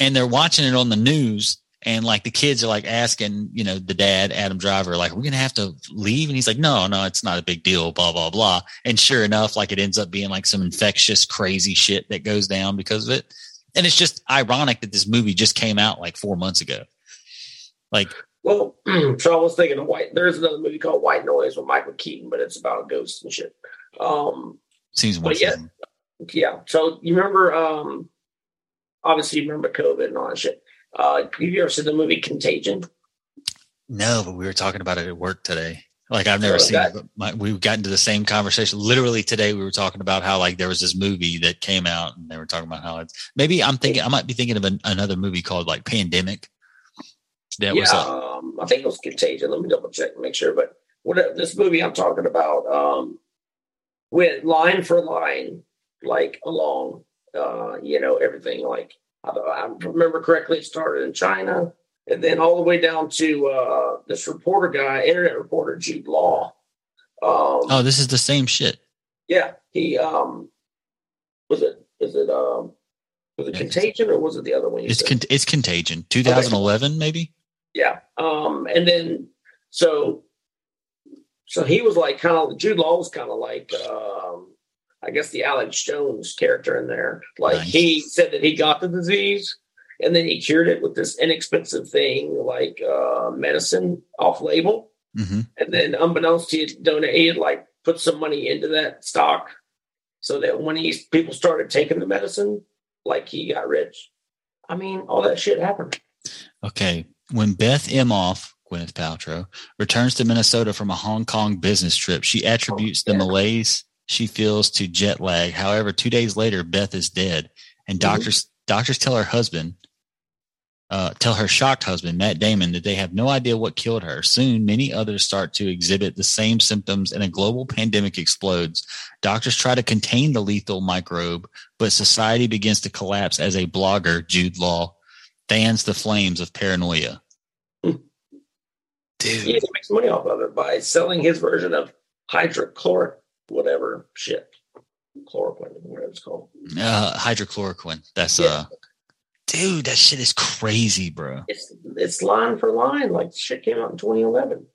and they're watching it on the news. And like the kids are like asking, you know, the dad, Adam Driver, like, we're going to have to leave. And he's like, no, no, it's not a big deal, blah, blah, blah. And sure enough, like it ends up being like some infectious, crazy shit that goes down because of it. And it's just ironic that this movie just came out like four months ago. Like, Well, so I was thinking of White. There's another movie called White Noise with Michael Keaton, but it's about ghosts and shit. Um, seems one yeah. yeah. So you remember? Um, obviously, you remember COVID and all that shit. Uh, have you ever seen the movie Contagion? No, but we were talking about it at work today. Like I've never Oh, seen it, but my, we've gotten to the same conversation. Literally today, we were talking about how like there was this movie that came out, and they were talking about how it's maybe I'm thinking I might be thinking of an, another movie called like Pandemic. That yeah, was uh, um, I think it was Contagion. Let me double check and make sure. But what this movie I'm talking about um, went line for line, like along, uh, you know, everything. Like I, I remember correctly, it started in China, and then all the way down to uh, this reporter guy, internet reporter Jude Law. Um, oh, this is the same shit. yeah, he um, was it is it um, was it Yeah, Contagion or was it the other one? It's con- it's Contagion, 2011 maybe. Yeah. Um, and then so so he was like kind of Jude Law was kind of like um I guess the Alex Jones character in there. Like Nice. he said that he got the disease and then he cured it with this inexpensive thing like uh medicine off label. hmm And then unbeknownst he had like put some money into that stock so that when he people started taking the medicine, like he got rich. I mean, all that shit happened. Okay. When Beth Emhoff, Gwyneth Paltrow, returns to Minnesota from a Hong Kong business trip, she attributes the malaise she feels to jet lag. However, two days later, Beth is dead, and Mhm. doctors doctors tell her husband, uh, tell her shocked husband Matt Damon that they have no idea what killed her. Soon, many others start to exhibit the same symptoms, and a global pandemic explodes. Doctors try to contain the lethal microbe, but society begins to collapse as a blogger, Jude Law, fans the flames of paranoia. Dude, he makes money off of it by selling his version of hydrochloric, whatever shit, chloroquine, whatever it's called. uh, hydrochloroquine. That's Yeah. uh, dude, that shit is crazy, bro. It's it's line for line, like shit came out in 2011.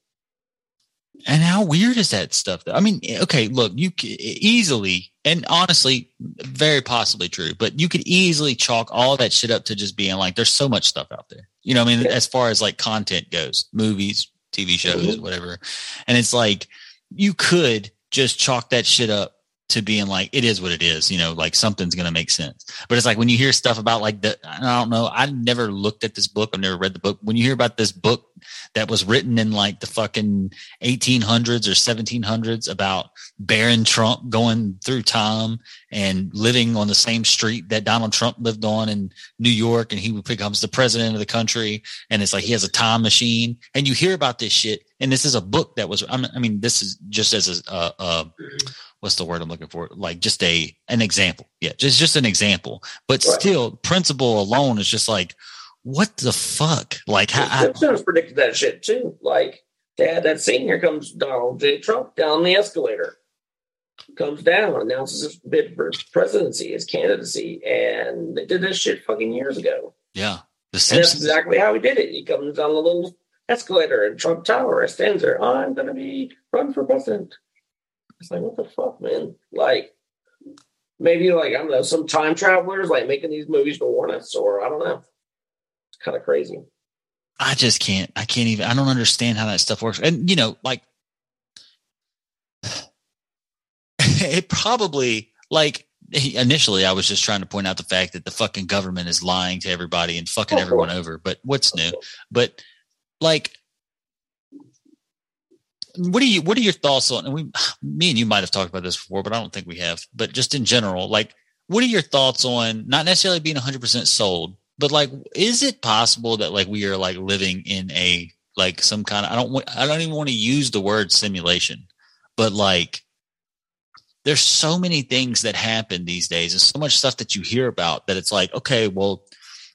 And how weird is that stuff? Though? I mean, okay, look, you easily and honestly, very possibly true, but you could easily chalk all that shit up to just being like, there's so much stuff out there. You know, what I mean, Yeah. as far as like content goes, movies, TV shows, Mhm. whatever, and it's like you could just chalk that shit up to being like it is what it is you know like something's gonna make sense. But it's like when you hear stuff about like the i don't know i never looked at this book i've never read the book. When you hear about this book that was written in like the fucking 1800s or 1700s about baron trump going through time and living on the same street that donald trump lived on in new york and he becomes the president of the country and it's like he has a time machine and you hear about this shit and this is a book that was i mean, this is just as a, a, a what's the word I'm looking for? Like just a an example. Yeah, just just an example. But Right. still, principle alone is just like, what the fuck? Like, how, I, Simpsons predicted that shit too. Like they had that scene. Here comes Donald J. Trump down the escalator. Comes down, announces his bid for presidency, his candidacy, and they did this shit fucking years ago. yeah, the And that's exactly how he did it. He comes down the little escalator in Trump Tower stands there. I'm going to be run for president. It's like, what the fuck, man? Like, maybe like, I don't know, some time travelers like making these movies to warn us, or I don't know. It's kind of crazy. I just can't. I can't even. I don't understand how that stuff works. And you know, like, it probably like initially I was just trying to point out the fact that the fucking government is lying to everybody and fucking everyone over. But what's new? But like, what are you? What are your thoughts on? And we, me and you might have talked about this before, but I don't think we have. But just in general, like, what are your thoughts on not necessarily being 100 percent sold, but like, is it possible that like we are like living in a like some kind of I don't want I don't even want to use the word simulation, but like there's so many things that happen these days and so much stuff that you hear about that it's like okay well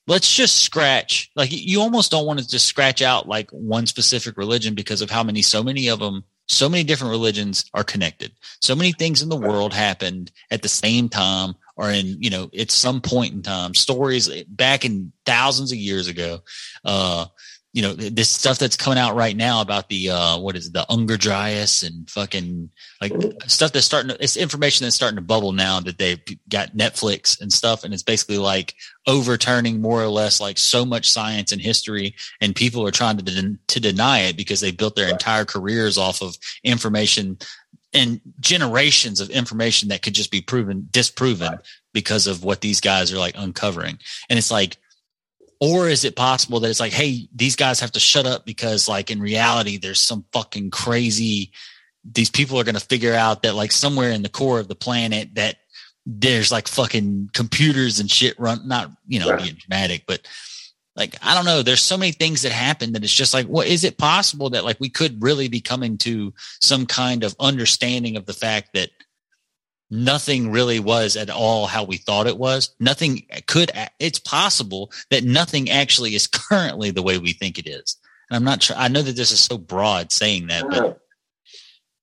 let's just scratch like you almost don't want to just scratch out like one specific religion because of how many so many of them so many different religions are connected. So many things in the world happened at the same time or in you know at some point in time. Stories back in thousands of years ago uh you know this stuff that's coming out right now about the uh what is it the Younger Dryas and fucking like stuff that's starting to, it's information that's starting to bubble now that they've got Netflix and stuff and it's basically like overturning more or less like so much science and history and people are trying to den- to deny it because they built their entire careers off of information and generations of information that could just be proven disproven because of what these guys are like uncovering. And it's like or is it possible that it's like hey these guys have to shut up because like in reality there's some fucking crazy these people are going to figure out that like somewhere in the core of the planet that there's like fucking computers and shit run not you know Right. being dramatic but like I don't know. There's so many things that happen that it's just like, well, is it possible that like we could really be coming to some kind of understanding of the fact that nothing really was at all how we thought it was. Nothing could. It's possible that nothing actually is currently the way we think it is. And I'm not sure. I know that this is so broad saying that, but.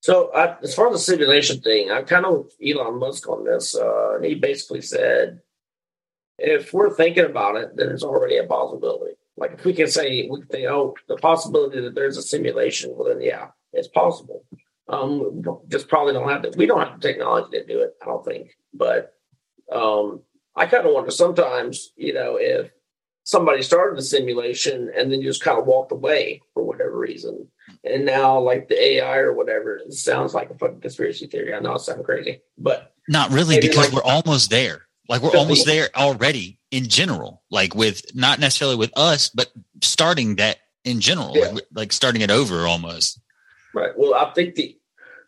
So as far as the simulation thing, I kind of Elon Musk on this. Uh, he basically said, if we're thinking about it, then it's already a possibility. Like if we can say we can say, oh, the possibility that there's a simulation, well then yeah, it's possible. Um, just probably don't have the we don't have the technology to do it. I don't think, but um, I kind of wonder sometimes, you know, if somebody started the simulation and then just kind of walked away for whatever reason, and now like the AI or whatever, it sounds like a fucking conspiracy theory. I know it sounds crazy, but not really because like, we're almost there. Like we're almost there already in general. Like with not necessarily with us, but starting that in general, yeah. like, like starting it over almost. Right. Well, I think the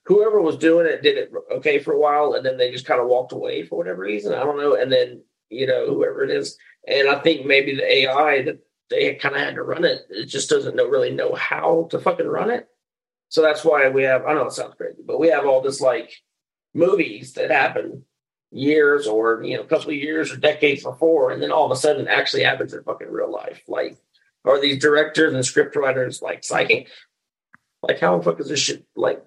whoever was doing it did it okay for a while, and then they just kind of walked away for whatever reason. I don't know. And then you know whoever it is, and I think maybe the AI that they kind of had to run it, it just doesn't know really know how to fucking run it. So that's why we have. I know it sounds crazy, but we have all this like movies that happen years or you know a couple of years or decades before, and then all of a sudden it actually happens in fucking real life. Like, are these directors and script writers like psychic? Like, how the fuck is this shit like?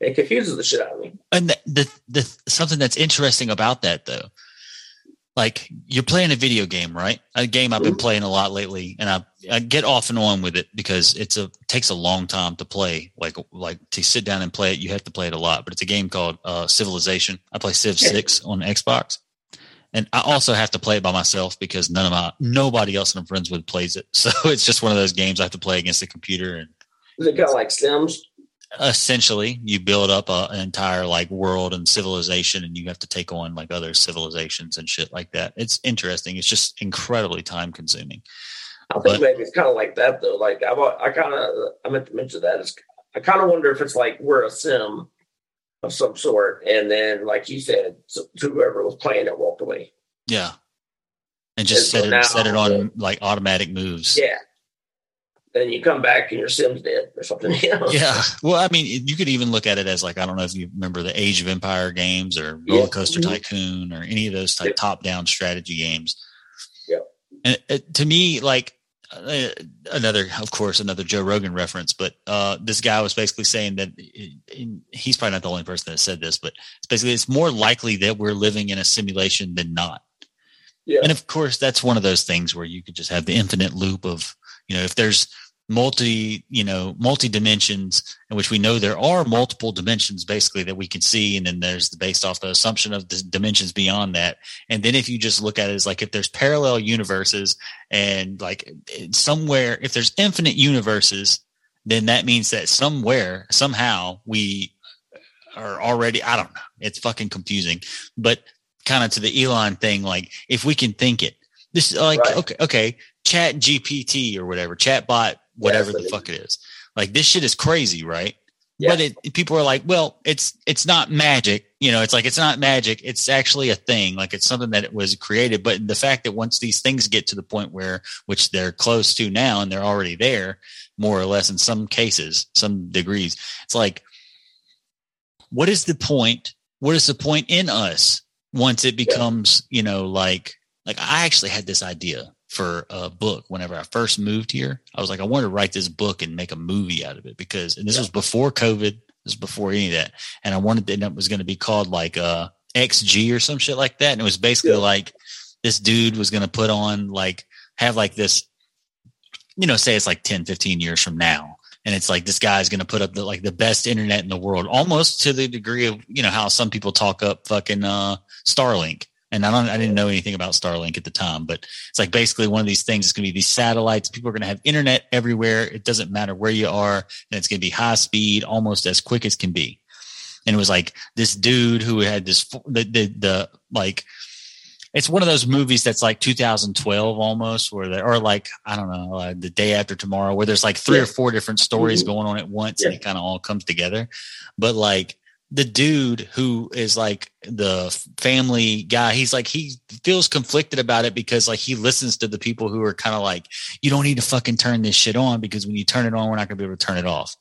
It confuses the shit out of me. And the, the, the something that's interesting about that though, like you're playing a video game, right? A game I've been mm-hmm. playing a lot lately, and I, I get off and on with it because it's a takes a long time to play. Like like to sit down and play it, you have to play it a lot. But it's a game called uh, Civilization. I play Civ Six on Xbox, and I also have to play it by myself because none of my nobody else I'm friends with plays it. So it's just one of those games I have to play against the computer. And is it kind of like Sims? essentially you build up a, an entire like world and civilization and you have to take on like other civilizations and shit like that. It's interesting. It's just incredibly time consuming i think but, maybe it's kind of like that though. Like i i kind of i meant to mention that. Is i kind of wonder if it's like we're a sim of some sort and then like you said so whoever was playing it walked away. Yeah. And just and set so it set it on like automatic moves. Yeah then you come back and your sim's dead or something. You know? Yeah. Well, I mean, you could even look at it as like I don't know if you remember the Age of Empire games or Roller Coaster mm-hmm. Tycoon or any of those type top-down strategy games. Yeah. And it, to me, like uh, another, of course, another Joe Rogan reference, but uh, this guy was basically saying that it, he's probably not the only person that said this, but it's basically it's more likely that we're living in a simulation than not. Yeah. And of course, that's one of those things where you could just have the infinite loop of, you know, if there's multi you know multi dimensions in which we know there are multiple dimensions basically that we can see and then there's the based off the assumption of the dimensions beyond that. And then if you just look at it as like if there's parallel universes and like somewhere if there's infinite universes then that means that somewhere somehow we are already i don't know it's fucking confusing. But kind of to the elon thing like if we can think it this is like right. okay okay chat gpt or whatever chat bot whatever the fuck it is. Like this shit is crazy, right? Yeah. But it, people are like, well, it's it's not magic, you know. It's like it's not magic. It's actually a thing. Like it's something that it was created. But the fact that once these things get to the point where, which they're close to now, and they're already there, more or less in some cases, some degrees, it's like, what is the point? What is the point in us once it becomes, yeah. you know, like like I actually had this idea for a book whenever I first moved here. I was like, I want to write this book and make a movie out of it because, and this yeah. was before COVID, this was before any of that. And I wanted to, and it was going to be called like uh, XG or some shit like that. And it was basically yeah. like this dude was going to put on like, have like this, you know, say it's like 10, 15 years from now. And it's like this guy's going to put up the, like the best internet in the world, almost to the degree of you know how some people talk up fucking uh, Starlink and I don't, I didn't know anything about Starlink at the time, but it's like basically one of these things. It's going to be these satellites. People are going to have internet everywhere. It doesn't matter where you are, and it's going to be high speed, almost as quick as can be. And it was like this dude who had this the the, the like. It's one of those movies that's like 2012 almost, where they or like I don't know, uh, the day after tomorrow, where there's like three yeah. or four different stories mm-hmm. going on at once, yeah. and it kind of all comes together. But like the dude who is like the family guy, he's like he feels conflicted about it because like he listens to the people who are kind of like, you don't need to fucking turn this shit on because when you turn it on, we're not gonna be able to turn it off.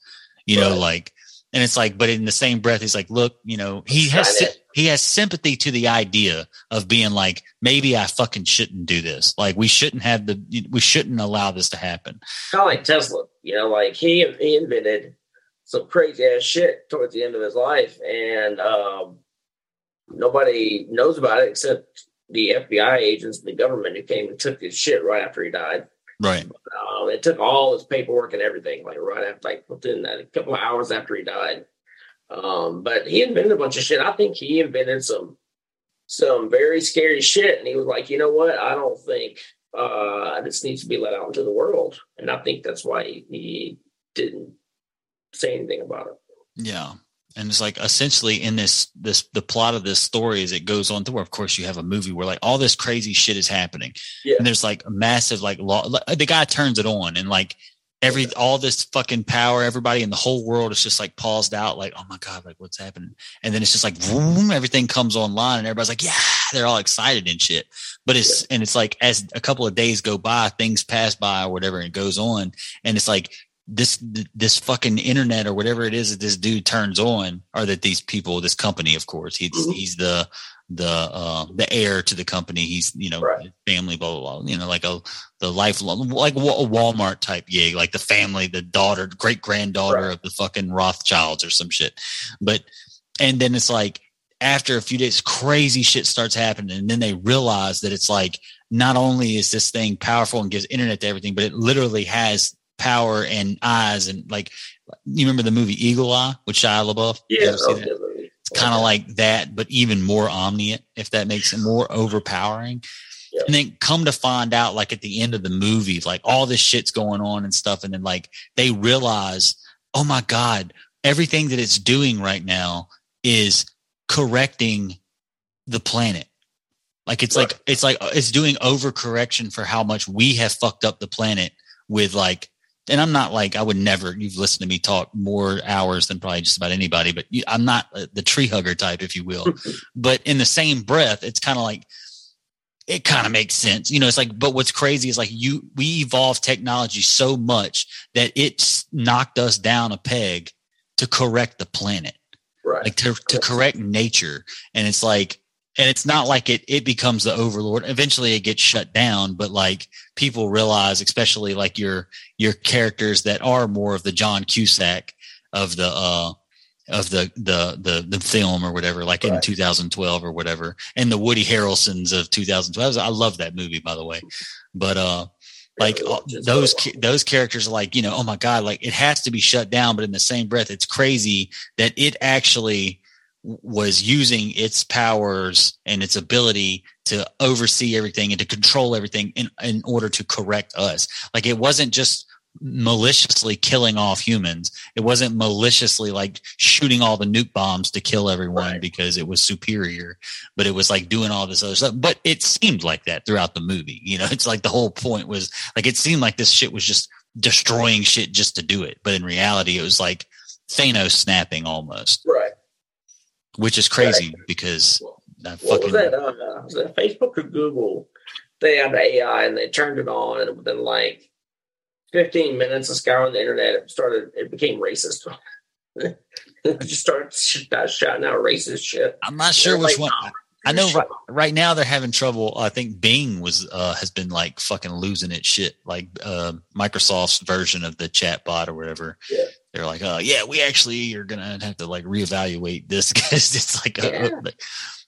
You right. know, like and it's like, but in the same breath, he's like, look, you know, he has he has sympathy to the idea of being like, maybe I fucking shouldn't do this. Like, we shouldn't have the, we shouldn't allow this to happen. Kind of like Tesla, you know, like he he invented some crazy ass shit towards the end of his life, and um, nobody knows about it except the FBI agents and the government who came and took his shit right after he died. Right. Um, it took all his paperwork and everything, like right after, like within that, a couple of hours after he died. Um, but he invented a bunch of shit. I think he invented some some very scary shit, and he was like, you know what? I don't think uh, this needs to be let out into the world, and I think that's why he, he didn't say anything about it. Yeah and it's like essentially in this this the plot of this story as it goes on through of course you have a movie where like all this crazy shit is happening yeah. and there's like a massive like law the guy turns it on and like every all this fucking power everybody in the whole world is just like paused out like oh my god like what's happening and then it's just like boom everything comes online and everybody's like yeah they're all excited and shit but it's yeah. and it's like as a couple of days go by things pass by or whatever and it goes on and it's like this this fucking internet or whatever it is that this dude turns on, or that these people, this company, of course, he's mm-hmm. he's the the uh, the heir to the company. He's you know right. family, blah blah blah. You know, like a the life like a Walmart type gig, like the family, the daughter, great granddaughter right. of the fucking Rothschilds or some shit. But and then it's like after a few days, crazy shit starts happening, and then they realize that it's like not only is this thing powerful and gives internet to everything, but it literally has power and eyes and like you remember the movie Eagle Eye with Shia LaBeouf? Yeah, oh, it's kind of like that, but even more omniscient, if that makes it more overpowering. Yeah. And then come to find out, like at the end of the movie, like all this shit's going on and stuff, and then like they realize, oh my god, everything that it's doing right now is correcting the planet. Like it's right. like it's like it's doing overcorrection for how much we have fucked up the planet with like and I'm not like I would never. You've listened to me talk more hours than probably just about anybody, but you, I'm not uh, the tree hugger type, if you will. but in the same breath, it's kind of like it kind of makes sense, you know. It's like, but what's crazy is like you we evolved technology so much that it's knocked us down a peg to correct the planet, right? Like to to correct nature, and it's like and it's not like it it becomes the overlord. Eventually it gets shut down but like people realize especially like your your characters that are more of the john cusack of the uh of the the the the film or whatever like right. in 2012 or whatever. And the woody harrelsons of 2012 i love that movie by the way. But uh like uh, those those characters are like you know oh my god like it has to be shut down but in the same breath it's crazy that it actually was using its powers and its ability to oversee everything and to control everything in, in order to correct us. Like it wasn't just maliciously killing off humans. It wasn't maliciously like shooting all the nuke bombs to kill everyone right. because it was superior, but it was like doing all this other stuff. But it seemed like that throughout the movie. You know, it's like the whole point was like it seemed like this shit was just destroying shit just to do it. But in reality, it was like Thanos snapping almost. Right which is crazy because what fucking, was that? Uh, was that Facebook or Google? They had AI and they turned it on, and within like 15 minutes of scouring the internet, it started. It became racist. it just started shouting out racist shit. I'm not sure which like, one. Oh, I know right, right, now they're having trouble. I think Bing was uh, has been like fucking losing its shit. Like uh, Microsoft's version of the chat bot or whatever. Yeah they're like, oh yeah, we actually are gonna have to like reevaluate this because it's like, yeah. a,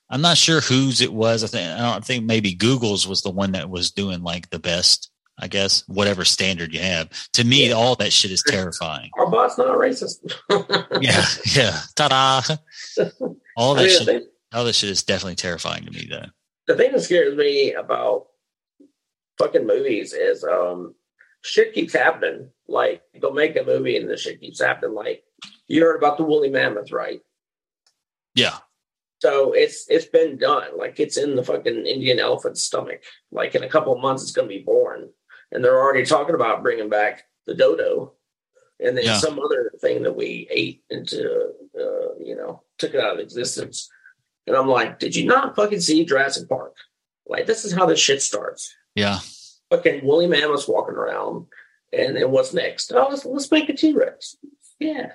I'm not sure whose it was. I think I don't think maybe Google's was the one that was doing like the best. I guess whatever standard you have. To me, yeah. all that shit is terrifying. Our bot's not racist. yeah, yeah. Ta-da! All that I mean, shit. Thing, all that shit is definitely terrifying to me, though. The thing that scares me about fucking movies is um shit keeps happening. Like they'll make a movie and the shit keeps happening. Like you heard about the woolly mammoth, right? Yeah. So it's it's been done. Like it's in the fucking Indian elephant's stomach. Like in a couple of months, it's going to be born, and they're already talking about bringing back the dodo. and then Yeah. some other thing that we ate into, uh, you know, took it out of existence. And I'm like, did you not fucking see Jurassic Park? Like, this is how this shit starts. Yeah. Fucking woolly mammoths walking around, and then what's next? Oh, let's, let's make a T Rex. Yeah,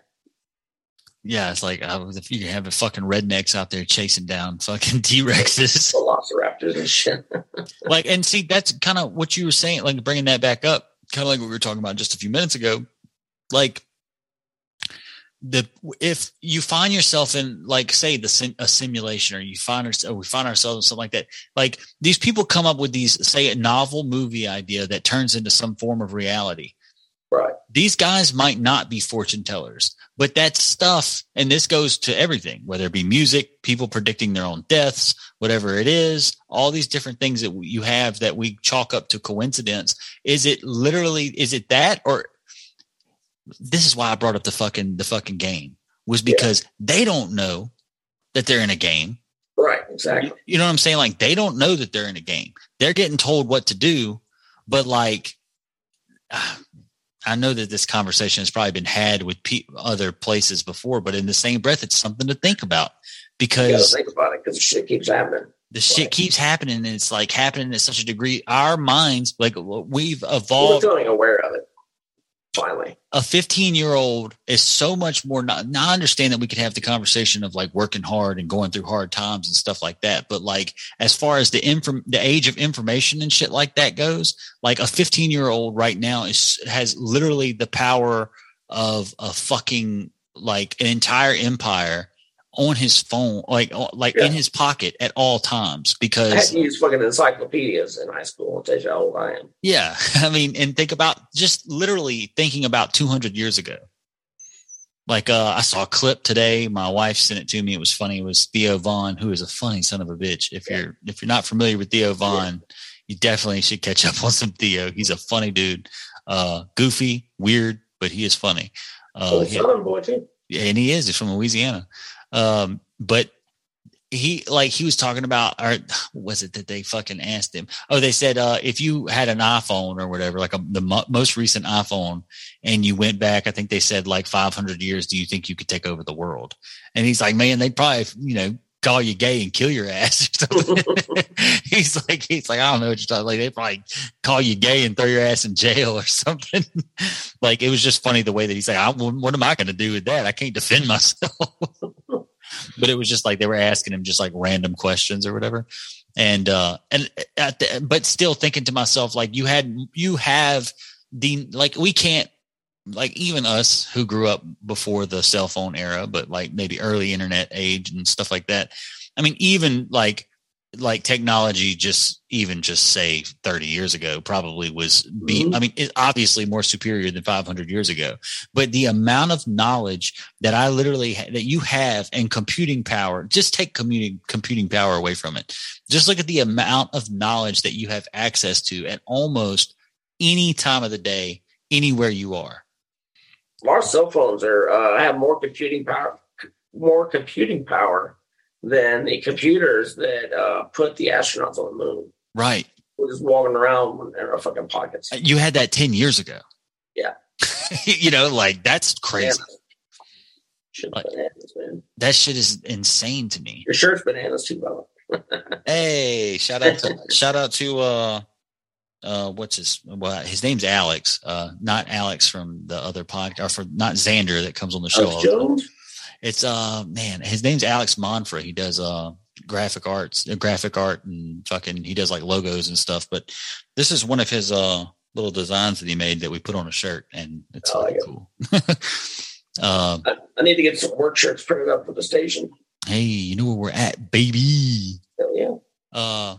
Yeah. It's like, uh, if you have a fucking rednecks out there chasing down fucking T Rexes. velociraptors and shit. like, and see, that's kind of what you were saying, like bringing that back up, kind of like what we were talking about just a few minutes ago. Like, the if you find yourself in like say the sim, a simulation or you find ourselves we find ourselves in something like that like these people come up with these say a novel movie idea that turns into some form of reality right. these guys might not be fortune tellers, but that stuff, and this goes to everything, whether it be music, people predicting their own deaths, whatever it is, all these different things that you have that we chalk up to coincidence. Is it literally, is it that, or this is why I brought up the fucking, the fucking game was because they don't know that they're in a game. Right. Exactly. You, you know what I'm saying? Like they don't know that they're in a game. They're getting told what to do, but like, I know that this conversation has probably been had with pe- other places before, but in the same breath, it's something to think about You because think about it because the shit keeps happening. the shit Right. keeps happening and it's like happening at such a degree. Our minds, like we've We're evolved. becoming aware of it. Finally. A 15 year old is so much more. Not, I understand that we could have the conversation of like working hard and going through hard times and stuff like that. But like, as far as the inform, the age of information and shit like that goes, like a 15 year old right now is, has literally the power of a fucking, like an entire empire on his phone, like, like in his pocket at all times I had because to use fucking encyclopedias in high school. I'll tell you how old I am. Yeah. I mean, and think about just literally thinking about 200 years ago. Like, uh, I saw a clip today. My wife sent it to me. It was funny. It was Theo Von, who is a funny son of a bitch. If you're, if you're not familiar with Theo Von, you definitely should catch up on some Theo. He's a funny dude. Uh, goofy, weird, but he is funny. Uh, Oh, he- boy too. Yeah, and he is. He's from Louisiana. Um, but he like he was talking about or was it that they fucking asked him? Oh, they said uh, if you had an iPhone or whatever, like a, the mo- most recent iPhone, and you went back, I think they said like 500 years. Do you think you could take over the world? And he's like, man, they'd probably you know call you gay and kill your ass or something. he's like, he's like, I don't know what you're talking. Like they probably call you gay and throw your ass in jail or something. like it was just funny the way that he's like, I, what am I going to do with that? I can't defend myself. but it was just like they were asking him just like random questions or whatever. And uh and at the, but still thinking to myself like you had you have the like we can't like even us who grew up before the cell phone era, but like maybe early internet age and stuff like that. I mean, even like like technology just even just say 30 years ago probably was be Mhm. i mean it's obviously more superior than 500 years ago but the amount of knowledge that i literally ha- that you have and computing power just take commuting computing power away from it just look at the amount of knowledge that you have access to at almost any time of the day anywhere you are Our cell phones are uh, have more computing power, more computing power than the computers that uh, put the astronauts on the moon. right We're just walking around in our fucking pockets. you had that 10 years ago Yeah. you know like that's crazy Shit's Like- bananas, man. that shit is insane to me Your shirt's bananas too, brother. Hey, shout out to shout out to uh uh what's his well his name's Alex, uh not Alex from the other podcast or from not Xander that comes on the show. Alex all the time. Jones. It's uh man, his name's Alex Monfra. He does uh graphic arts, uh, graphic art and fucking he does like logos and stuff, but this is one of his uh little designs that he made that we put on a shirt and it's I like cool. um I, I need to get some work shirts printed up for the station. hey, you know where we're at, baby. Hell yeah. Uh,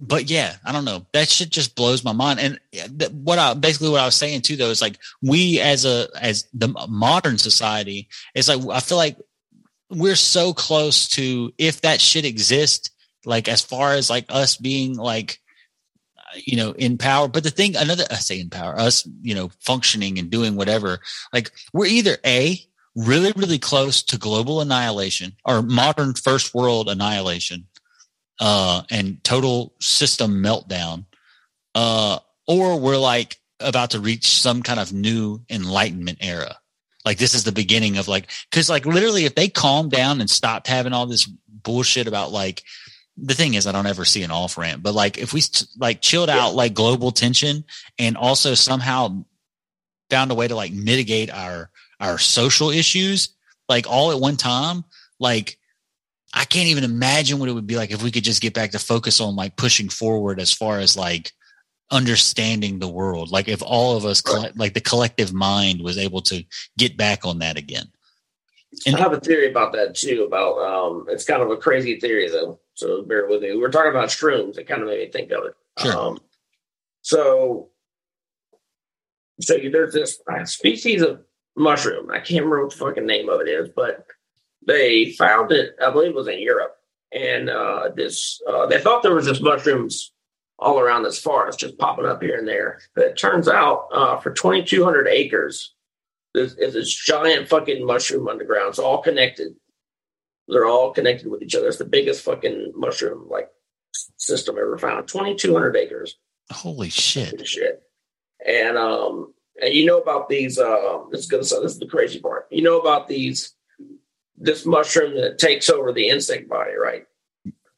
but yeah, I don't know. That shit just blows my mind. And th- what I basically what I was saying too, though, is like we as a as the modern society, it's like I feel like we're so close to if that shit exists, like as far as like us being like you know in power but the thing another i say in power us you know functioning and doing whatever like we're either a really really close to global annihilation or modern first world annihilation uh and total system meltdown uh or we're like about to reach some kind of new enlightenment era. Like this is the beginning of like, cause like literally if they calmed down and stopped having all this bullshit about like, the thing is I don't ever see an off ramp, but like if we like chilled out like global tension and also somehow found a way to like mitigate our, our social issues, like all at one time, like I can't even imagine what it would be like if we could just get back to focus on like pushing forward as far as like understanding the world. Like if all of us, like the collective mind was able to get back on that again. And I have a theory about that too. About um, it's kind of a crazy theory though, so bear with me. We're talking about shrooms. It kind of made me think of it. Sure. Um, so, so there's this species of mushroom. I can't remember what the fucking name of it is, but they found it. I believe it was in Europe, and uh, this uh, they thought there was this mushrooms all around this forest, just popping up here and there. But it turns out uh, for 2,200 acres, there's, there's this giant fucking mushroom underground. It's all connected. They're all connected with each other. It's the biggest fucking mushroom like system ever found. 2,200 acres. Holy shit! Shit. And um, and you know about these. Um, this is gonna. This is the crazy part. You know about these. This mushroom that takes over the insect body, right?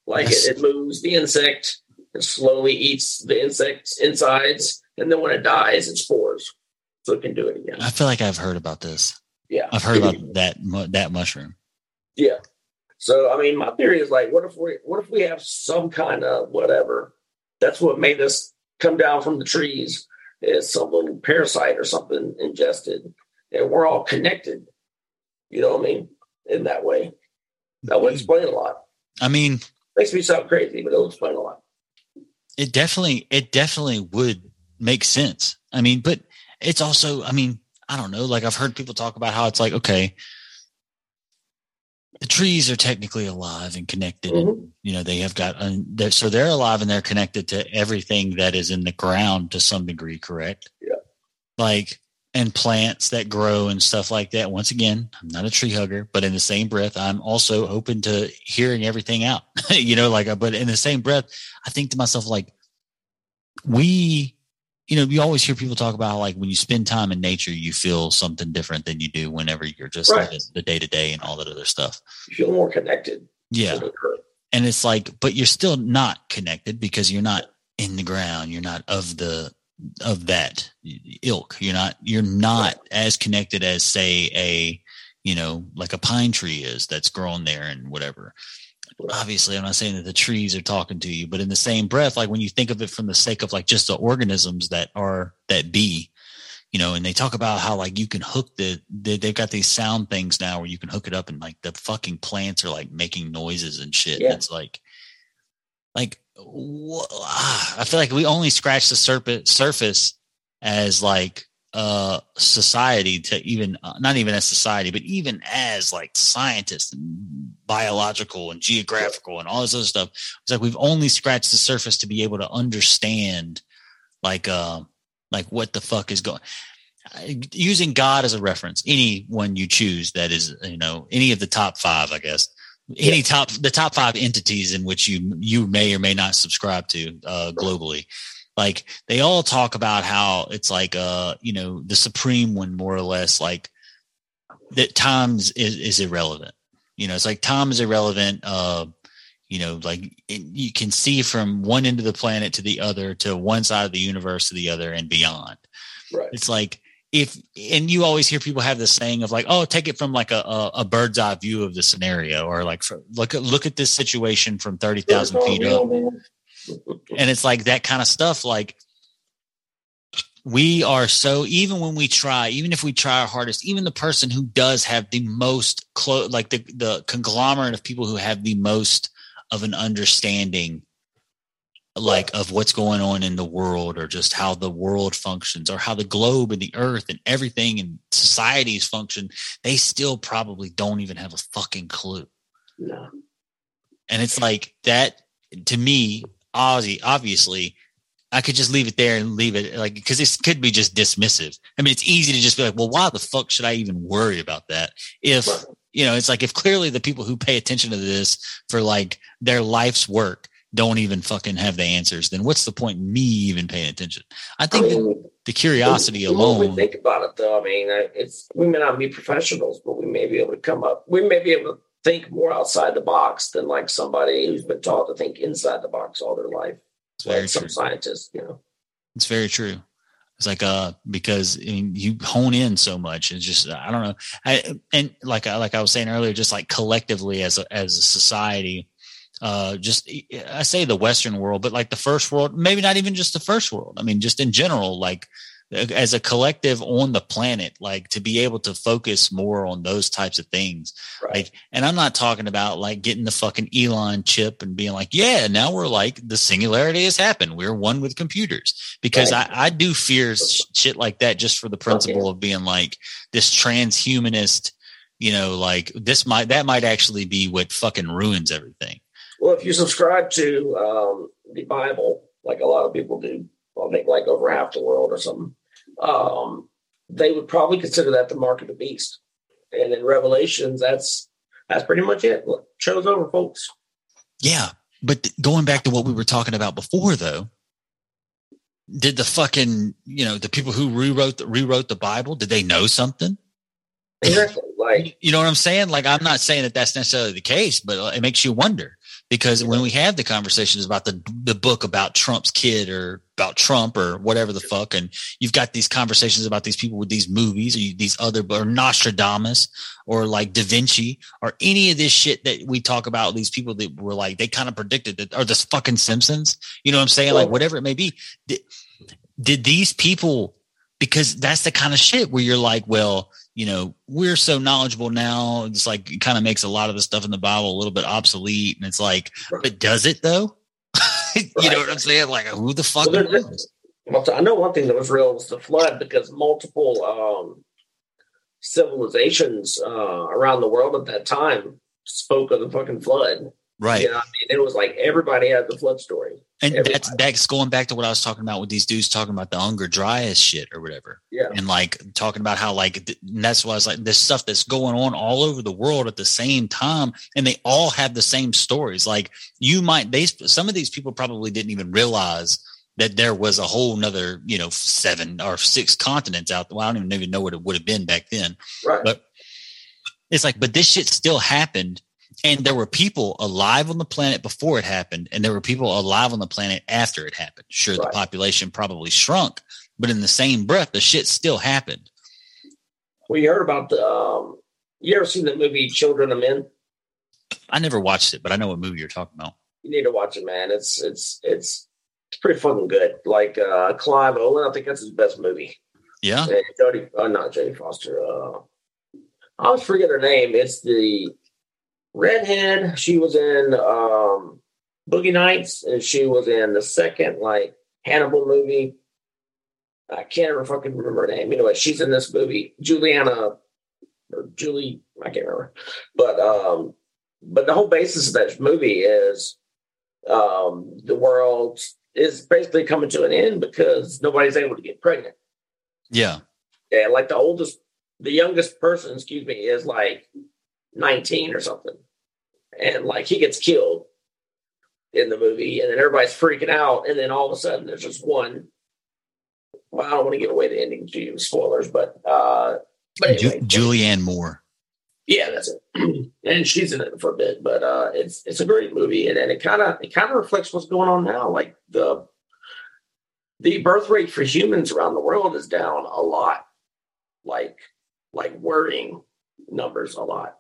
Like yes. it, it moves the insect it slowly eats the insect's insides, and then when it dies, it spores, so it can do it again. I feel like I've heard about this. Yeah, I've heard about that that mushroom. Yeah. So I mean, my theory is like, what if we what if we have some kind of whatever? That's what made us come down from the trees is some little parasite or something ingested, and we're all connected. You know what I mean? In that way, that would explain a lot. I mean, makes me sound crazy, but it'll explain a lot it definitely it definitely would make sense. I mean, but it's also, I mean, I don't know. Like I've heard people talk about how it's like, okay, the trees are technically alive and connected, mm-hmm. and you know they have got, they're, so they're alive and they're connected to everything that is in the ground to some degree, correct? Yeah. Like and plants that grow and stuff like that. Once again, I'm not a tree hugger, but in the same breath, I'm also open to hearing everything out. you know, like, uh, but in the same breath, I think to myself, like, we, you know, you always hear people talk about like when you spend time in nature, you feel something different than you do whenever you're just right. like the day to day and all that other stuff. You feel more connected. Yeah. And it's like, but you're still not connected because you're not in the ground. You're not of the, of that ilk. You're not, you're not right. as connected as say a, you know, like a pine tree is that's grown there and whatever obviously i'm not saying that the trees are talking to you but in the same breath like when you think of it from the sake of like just the organisms that are that be you know and they talk about how like you can hook the they, they've got these sound things now where you can hook it up and like the fucking plants are like making noises and shit yeah. it's like like i feel like we only scratch the surface surface as like uh society to even uh, not even as society but even as like scientists and biological and geographical and all this other stuff. It's like we've only scratched the surface to be able to understand like uh like what the fuck is going using god as a reference anyone you choose that is you know any of the top five i guess any yeah. top the top five entities in which you you may or may not subscribe to uh globally. Like they all talk about how it's like uh you know the supreme one more or less like that times is, is irrelevant. You know it's like time is irrelevant uh you know like it, you can see from one end of the planet to the other to one side of the universe to the other and beyond. Right. It's like if and you always hear people have this saying of like oh take it from like a, a, a bird's eye view of the scenario or like for, look at look at this situation from 30,000 feet up. and it's like that kind of stuff like we are so even when we try even if we try our hardest even the person who does have the most close like the the conglomerate of people who have the most of an understanding like of what's going on in the world or just how the world functions or how the globe and the earth and everything and societies function they still probably don't even have a fucking clue no. and it's like that to me Ozzy, obviously, I could just leave it there and leave it like because this could be just dismissive. I mean, it's easy to just be like, well, why the fuck should I even worry about that? If you know, it's like if clearly the people who pay attention to this for like their life's work don't even fucking have the answers, then what's the point in me even paying attention? I think I mean, the curiosity alone. we think about it, though, I mean, it's we may not be professionals, but we may be able to come up. We may be able to think more outside the box than like somebody who's been taught to think inside the box all their life. Like some scientists, you know. It's very true. It's like uh because I mean, you hone in so much. It's just I don't know. I and like I like I was saying earlier, just like collectively as a as a society, uh, just I say the Western world, but like the first world, maybe not even just the first world. I mean, just in general, like as a collective on the planet, like to be able to focus more on those types of things. Right. Like, and I'm not talking about like getting the fucking Elon chip and being like, yeah, now we're like the singularity has happened. We're one with computers because right. I, I do fear shit like that just for the principle okay. of being like this transhumanist, you know, like this might, that might actually be what fucking ruins everything. Well, if you subscribe to um, the Bible, like a lot of people do, I think like over half the world or something, um, they would probably consider that the mark of the beast. And in Revelations, that's that's pretty much it. Show's over, folks. Yeah, but going back to what we were talking about before, though, did the fucking you know the people who rewrote the, rewrote the Bible did they know something? Exactly. Like you know what I'm saying? Like I'm not saying that that's necessarily the case, but it makes you wonder because when we have the conversations about the the book about Trump's kid or about Trump or whatever the fuck, and you've got these conversations about these people with these movies or these other or Nostradamus or like Da Vinci or any of this shit that we talk about, these people that were like they kind of predicted that or the fucking Simpsons, you know what I'm saying? Like whatever it may be. Did, did these people because that's the kind of shit where you're like, well, you know, we're so knowledgeable now. It's like it kind of makes a lot of the stuff in the Bible a little bit obsolete. And it's like, right. but does it though? you right. know what I'm saying? Like, who the fuck well, knows? Well, I know one thing that was real was the flood because multiple um, civilizations uh, around the world at that time spoke of the fucking flood. Right. You know I mean? It was like everybody had the flood story. And everybody. that's that's going back to what I was talking about with these dudes talking about the Younger Dryas shit or whatever. Yeah. And like talking about how like that's why I was like this stuff that's going on all over the world at the same time, and they all have the same stories. Like you might they some of these people probably didn't even realize that there was a whole nother, you know, seven or six continents out there. Well, I don't even know what it would have been back then. Right. But it's like, but this shit still happened and there were people alive on the planet before it happened, and there were people alive on the planet after it happened. Sure, right. the population probably shrunk, but in the same breath, the shit still happened. Well, you heard about the. Um, you ever seen the movie Children of Men? I never watched it, but I know what movie you're talking about. You need to watch it, man. It's it's it's it's pretty fucking good. Like uh Clive Owen, I think that's his best movie. Yeah. And Jodie, uh, not Jodie Foster. Uh, I always forget her name. It's the redhead. She was in um, Boogie Nights, and she was in the second like Hannibal movie. I can't ever fucking remember her name. Anyway, she's in this movie, Juliana or Julie. I can't remember, but um, but the whole basis of that movie is um, the world is basically coming to an end because nobody's able to get pregnant. Yeah, yeah. Like the oldest, the youngest person, excuse me, is like 19 or something. And like he gets killed in the movie, and then everybody's freaking out. And then all of a sudden, there's just one. Well, I don't want to give away the ending to you, spoilers, but uh, but anyway, Ju- Julianne Moore. Yeah, that's it. and she's in it for a bit, but uh, it's it's a great movie, and, and it kind of it kind of reflects what's going on now. Like the the birth rate for humans around the world is down a lot, like like worrying numbers a lot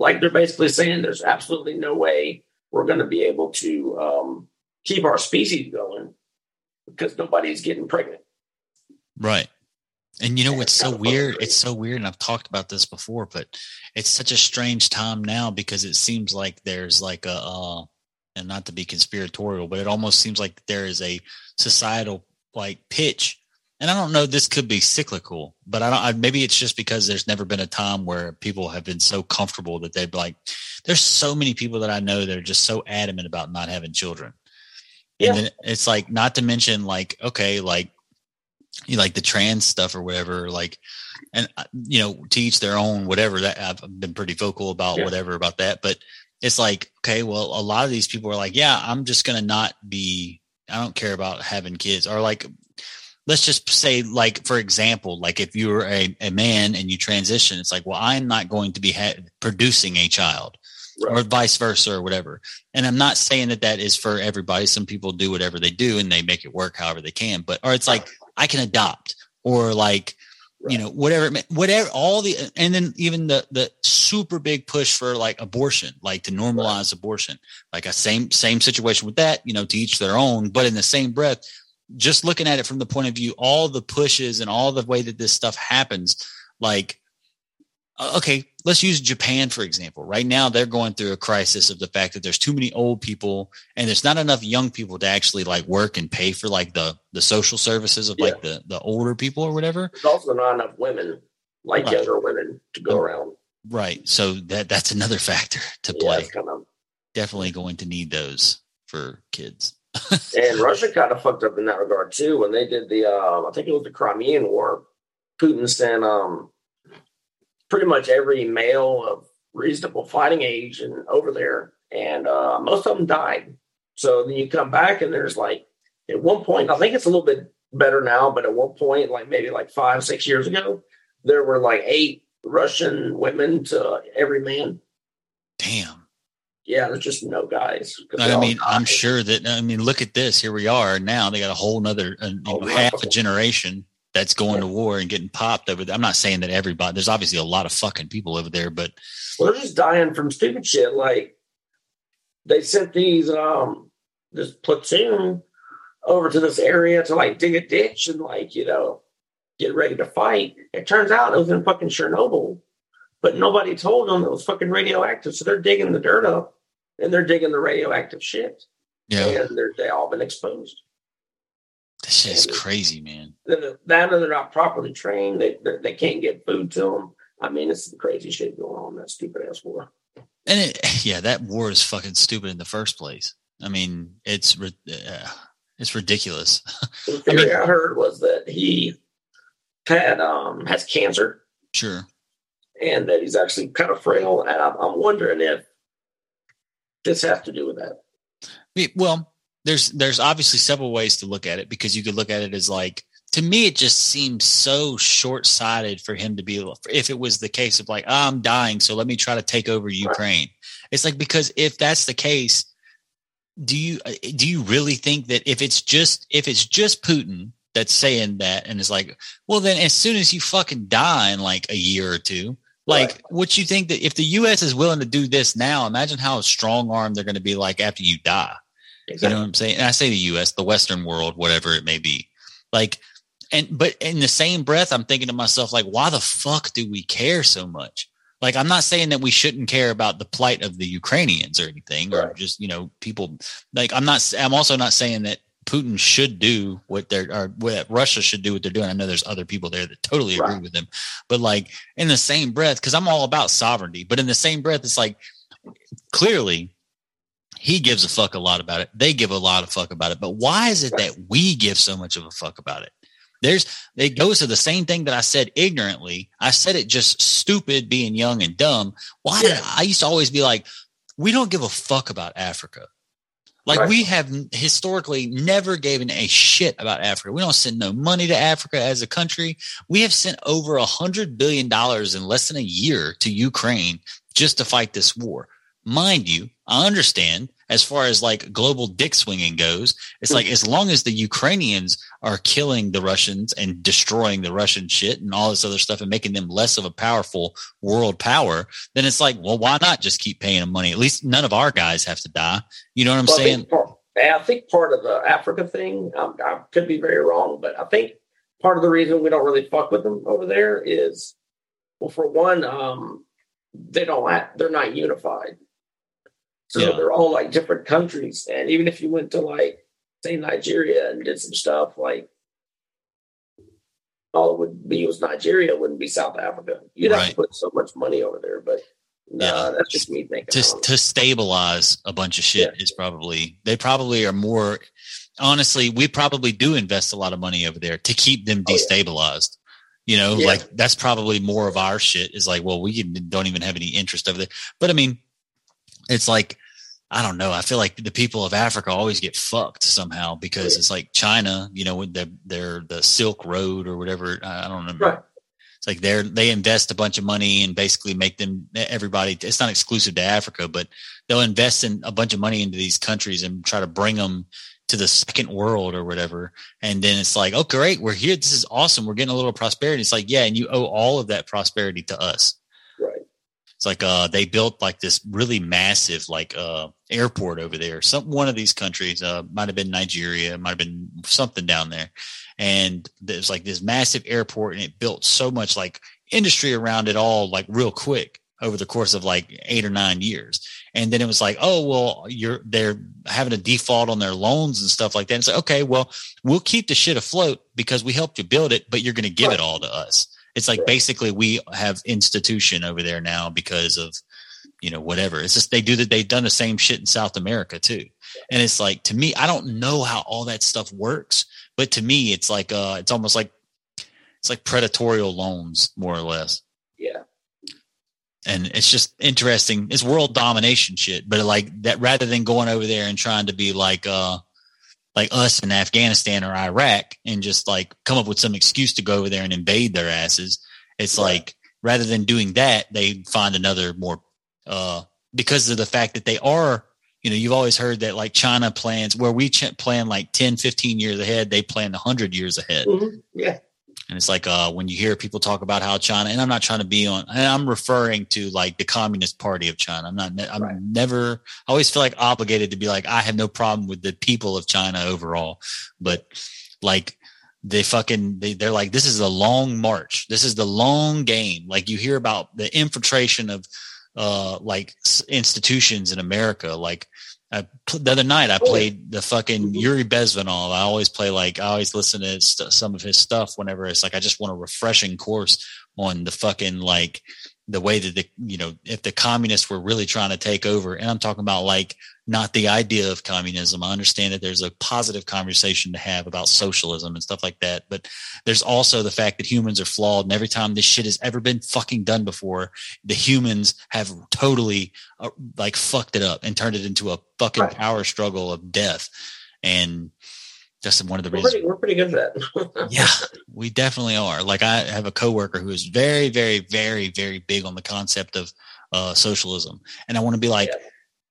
like they're basically saying there's absolutely no way we're going to be able to um, keep our species going because nobody's getting pregnant. Right. And you know what's so weird? It's so weird, and I've talked about this before, but it's such a strange time now because it seems like there's like a, uh, and not to be conspiratorial, but it almost seems like there is a societal like pitch and I don't know, this could be cyclical, but I don't, I, maybe it's just because there's never been a time where people have been so comfortable that they'd like, there's so many people that I know that are just so adamant about not having children. Yeah. And then it's like, not to mention like, okay, like, you like the trans stuff or whatever, like, and uh, you know, to each their own, whatever that I've been pretty vocal about, yeah. whatever about that. But it's like, okay, well, a lot of these people are like, yeah, I'm just going to not be, I don't care about having kids. Or like, let's just say, like, for example, like if you're a, a man and you transition, it's like, well, I'm not going to be ha- producing a child. Right. Or vice versa, or whatever. And I'm not saying that that is for everybody. Some people do whatever they do and they make it work however they can. But, or it's like, I can adopt, or like, Right. you know whatever whatever all the and then even the the super big push for like abortion like to normalize right. abortion like a same same situation with that you know to each their own but in the same breath just looking at it from the point of view all the pushes and all the way that this stuff happens like uh, okay let's use Japan for example. Right now, they're going through a crisis of the fact that there's too many old people and there's not enough young people to actually like work and pay for like the the social services of yeah. like the the older people or whatever. There's also not enough women, like right. younger women, to go around. Right. So that that's another factor to play. Yeah, kind of, Definitely going to need those for kids. And Russia kind of fucked up in that regard too when they did the uh, I think it was the Crimean War. Putin sent um pretty much every male of reasonable fighting age and over there, and uh, most of them died. So then you come back and there's like at one point, I think it's a little bit better now, but at one point, like maybe like five, six years ago, there were like eight Russian women to every man. Damn. Yeah, there's just no guys. I mean, I'm sure that. I mean, look at this. Here we are now. They got a whole nother uh, you know, half a generation that's going yeah. to war and getting popped over there. I'm not saying that everybody, there's obviously a lot of fucking people over there, but well, they're just dying from stupid shit. Like they sent these, um, this platoon over to this area to like dig a ditch and like, you know, get ready to fight. It turns out it was in fucking Chernobyl, but nobody told them it was fucking radioactive. So they're digging the dirt up and they're digging the radioactive shit. Yeah. And they're, they all been exposed. This shit's crazy, man. That and they're not properly trained. They they can't get food to them. I mean, it's some crazy shit going on that stupid ass war. And it, yeah, that war is fucking stupid in the first place. I mean, it's uh, it's ridiculous. The theory I, mean, I heard was that he had um has cancer. Sure. And that he's actually kind of frail, and I'm, I'm wondering if this has to do with that. Well, there's there's obviously several ways to look at it because you could look at it as like to me it just seems so short-sighted for him to be if it was the case of like oh, i'm dying so let me try to take over ukraine it's like because if that's the case do you do you really think that if it's just if it's just putin that's saying that and is like well then as soon as you fucking die in like a year or two like right. what you think that if the us is willing to do this now imagine how strong armed they're going to be like after you die Exactly. You know what I'm saying? And I say the US, the Western world, whatever it may be. Like, and but in the same breath, I'm thinking to myself, like, why the fuck do we care so much? Like, I'm not saying that we shouldn't care about the plight of the Ukrainians or anything, right. or just, you know, people like I'm not I'm also not saying that Putin should do what they're or what Russia should do what they're doing. I know there's other people there that totally agree right. with them. But like in the same breath, because I'm all about sovereignty, but in the same breath, it's like clearly he gives a fuck a lot about it. They give a lot of fuck about it. But why is it that we give so much of a fuck about it? There's it goes to the same thing that I said ignorantly. I said it just stupid, being young and dumb. Why did I, I used to always be like, we don't give a fuck about Africa. Like right. we have historically never given a shit about Africa. We don't send no money to Africa as a country. We have sent over a hundred billion dollars in less than a year to Ukraine just to fight this war. Mind you, I understand as far as like global dick swinging goes. It's like as long as the Ukrainians are killing the Russians and destroying the Russian shit and all this other stuff and making them less of a powerful world power, then it's like, well, why not just keep paying them money? At least none of our guys have to die. You know what I'm well, saying? I think, part, I think part of the Africa thing, um, I could be very wrong, but I think part of the reason we don't really fuck with them over there is, well, for one, um, they don't, they're not unified. So yeah. they're all like different countries. And even if you went to like say Nigeria and did some stuff, like all it would be was Nigeria, wouldn't be South Africa. You'd right. have to put so much money over there, but no, yeah. that's just me thinking. To, to stabilize a bunch of shit yeah. is probably they probably are more honestly, we probably do invest a lot of money over there to keep them oh, destabilized. Oh. You know, like that's probably more of our shit is like, well, we don't even have any interest over there. But I mean, it's like I don't know. I feel like the people of Africa always get fucked somehow because it's like China, you know, with their their the Silk Road or whatever. I don't remember. Right. It's like they're they invest a bunch of money and basically make them everybody. It's not exclusive to Africa, but they'll invest in a bunch of money into these countries and try to bring them to the second world or whatever. And then it's like, oh great, we're here. This is awesome. We're getting a little prosperity. It's like, yeah, and you owe all of that prosperity to us. It's like uh they built like this really massive like uh airport over there. Some one of these countries, uh might have been Nigeria, might have been something down there. And there's like this massive airport and it built so much like industry around it all like real quick over the course of like eight or nine years. And then it was like, oh well, you're they're having a default on their loans and stuff like that. And it's like, okay, well, we'll keep the shit afloat because we helped you build it, but you're going to give Right. it all to us. It's like Right. basically we have institution over there now because of you know whatever. It's just they do that. They've done the same shit in South America too. And it's like to me, I don't know how all that stuff works, but to me, it's like uh, it's almost like it's like predatorial loans more or less Yeah. and it's just interesting. It's world domination shit, but like that rather than going over there and trying to be like uh like us in Afghanistan or Iraq and just like come up with some excuse to go over there and invade their asses. It's Right. like rather than doing that, they find another more uh because of the fact that they are you know, you've always heard that like China plans where we ch- plan like 10, 15 years ahead, they plan 100 years ahead. Mhm. Yeah. And it's like uh, when you hear people talk about how China, and I'm not trying to be on, and I'm referring to like the Communist Party of China. I'm not, I'm Right. never, I always feel like obligated to be like, I have no problem with the people of China overall, but like they fucking, they, they're like, this is a long march. This is the long game. Like you hear about the infiltration of uh, like institutions in America, like I, the other night I Oh. played the fucking. Yuri Bezmenov. I always play like I always listen to st- some of his stuff whenever it's like I just want a refreshing course on the fucking like the way that the you know if the communists were really trying to take over. And I'm talking about like not the idea of communism. I understand that there's a positive conversation to have about socialism and stuff like that, but there's also the fact that humans are flawed, and every time this shit has ever been fucking done before, the humans have totally uh, like fucked it up and turned it into a fucking Right. power struggle of death. And that's one of the We're reasons. pretty, we're pretty good at that. Yeah, we definitely are. Like I have a coworker who is very, very, very, very big on the concept of uh, socialism, and I want to be like, Yeah.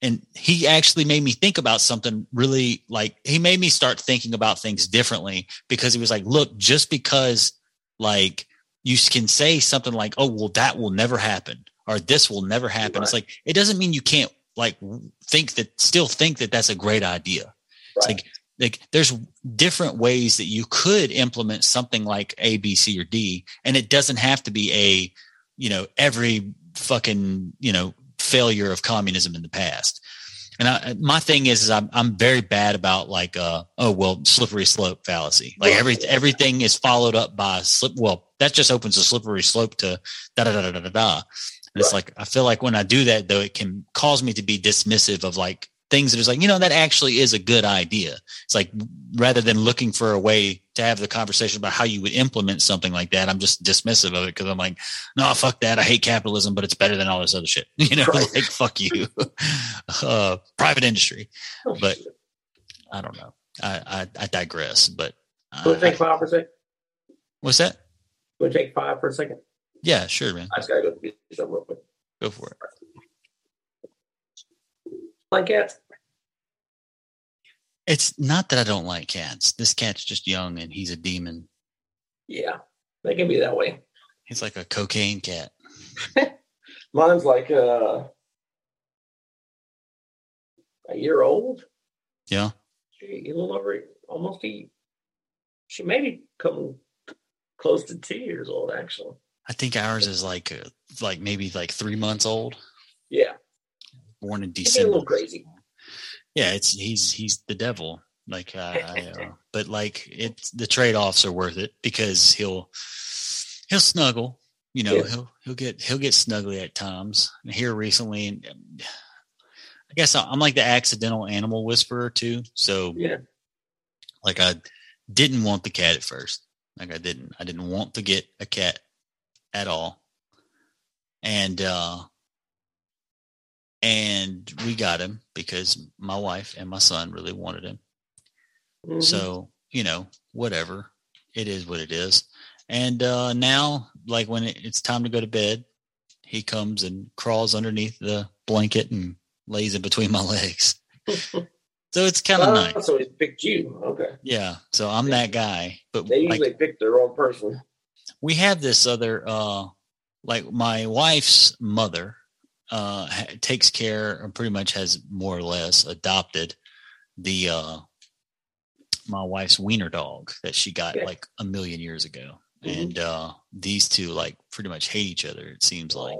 and he actually made me think about something really like he made me start thinking about things differently because he was like, look, just because like you can say something like, oh, well, that will never happen or this will never happen. It's like it doesn't mean you can't like think that still think that that's a great idea. It's like like there's different ways that you could implement something like A, B, C, or D, and it doesn't have to be a you know every fucking you know failure of communism in the past. And I, my thing is, is I'm I'm very bad about like uh oh well slippery slope fallacy. Like every everything is followed up by slip. Well, that just opens a slippery slope to da da da da da da. da. And it's like I feel like when I do that though, it can cause me to be dismissive of like things that is like you know that actually is a good idea. It's like rather than looking for a way to have the conversation about how you would implement something like that, I'm just dismissive of it because I'm like, no, fuck that. I hate capitalism, but it's better than all this other shit. You know, Right. like fuck you, uh, private industry. But I don't know. I I, I digress. But we uh, take five for a second? what's that? We take five for a second? Yeah, sure, man. I just gotta go do something real quick. Go for it. Like cats? It's not that I don't like cats. This cat's just young and he's a demon. Yeah, they can be that way. He's like a cocaine cat. Mine's like uh, a year old. Yeah. She a little over almost a. She maybe come close to two years old actually. I think ours is like uh, like maybe like three months old, Yeah, born in she's a little December. crazy. Yeah, it's he's he's the devil. Like, uh, I, uh, but like it's the trade offs are worth it because he'll he'll snuggle. You know, Yeah. he'll he'll get he'll get snuggly at times. And here recently, and I guess I'm like the accidental animal whisperer too. So Yeah, like I didn't want the cat at first. Like I didn't. I didn't want to get a cat at all. And uh and we got him because my wife and my son really wanted him. Mhm. So, you know, whatever. It is what it is. And uh now, like when it's time to go to bed, he comes and crawls underneath the blanket and lays in between my legs. so it's kind of Oh, nice. So he's picked you. Okay. Yeah. So I'm that guy. But They like, usually pick the wrong person. we have this other uh like my wife's mother uh takes care or pretty much has more or less adopted the uh my wife's wiener dog that she got Okay. like a million years ago. Mhm. and uh these two like pretty much hate each other it seems like.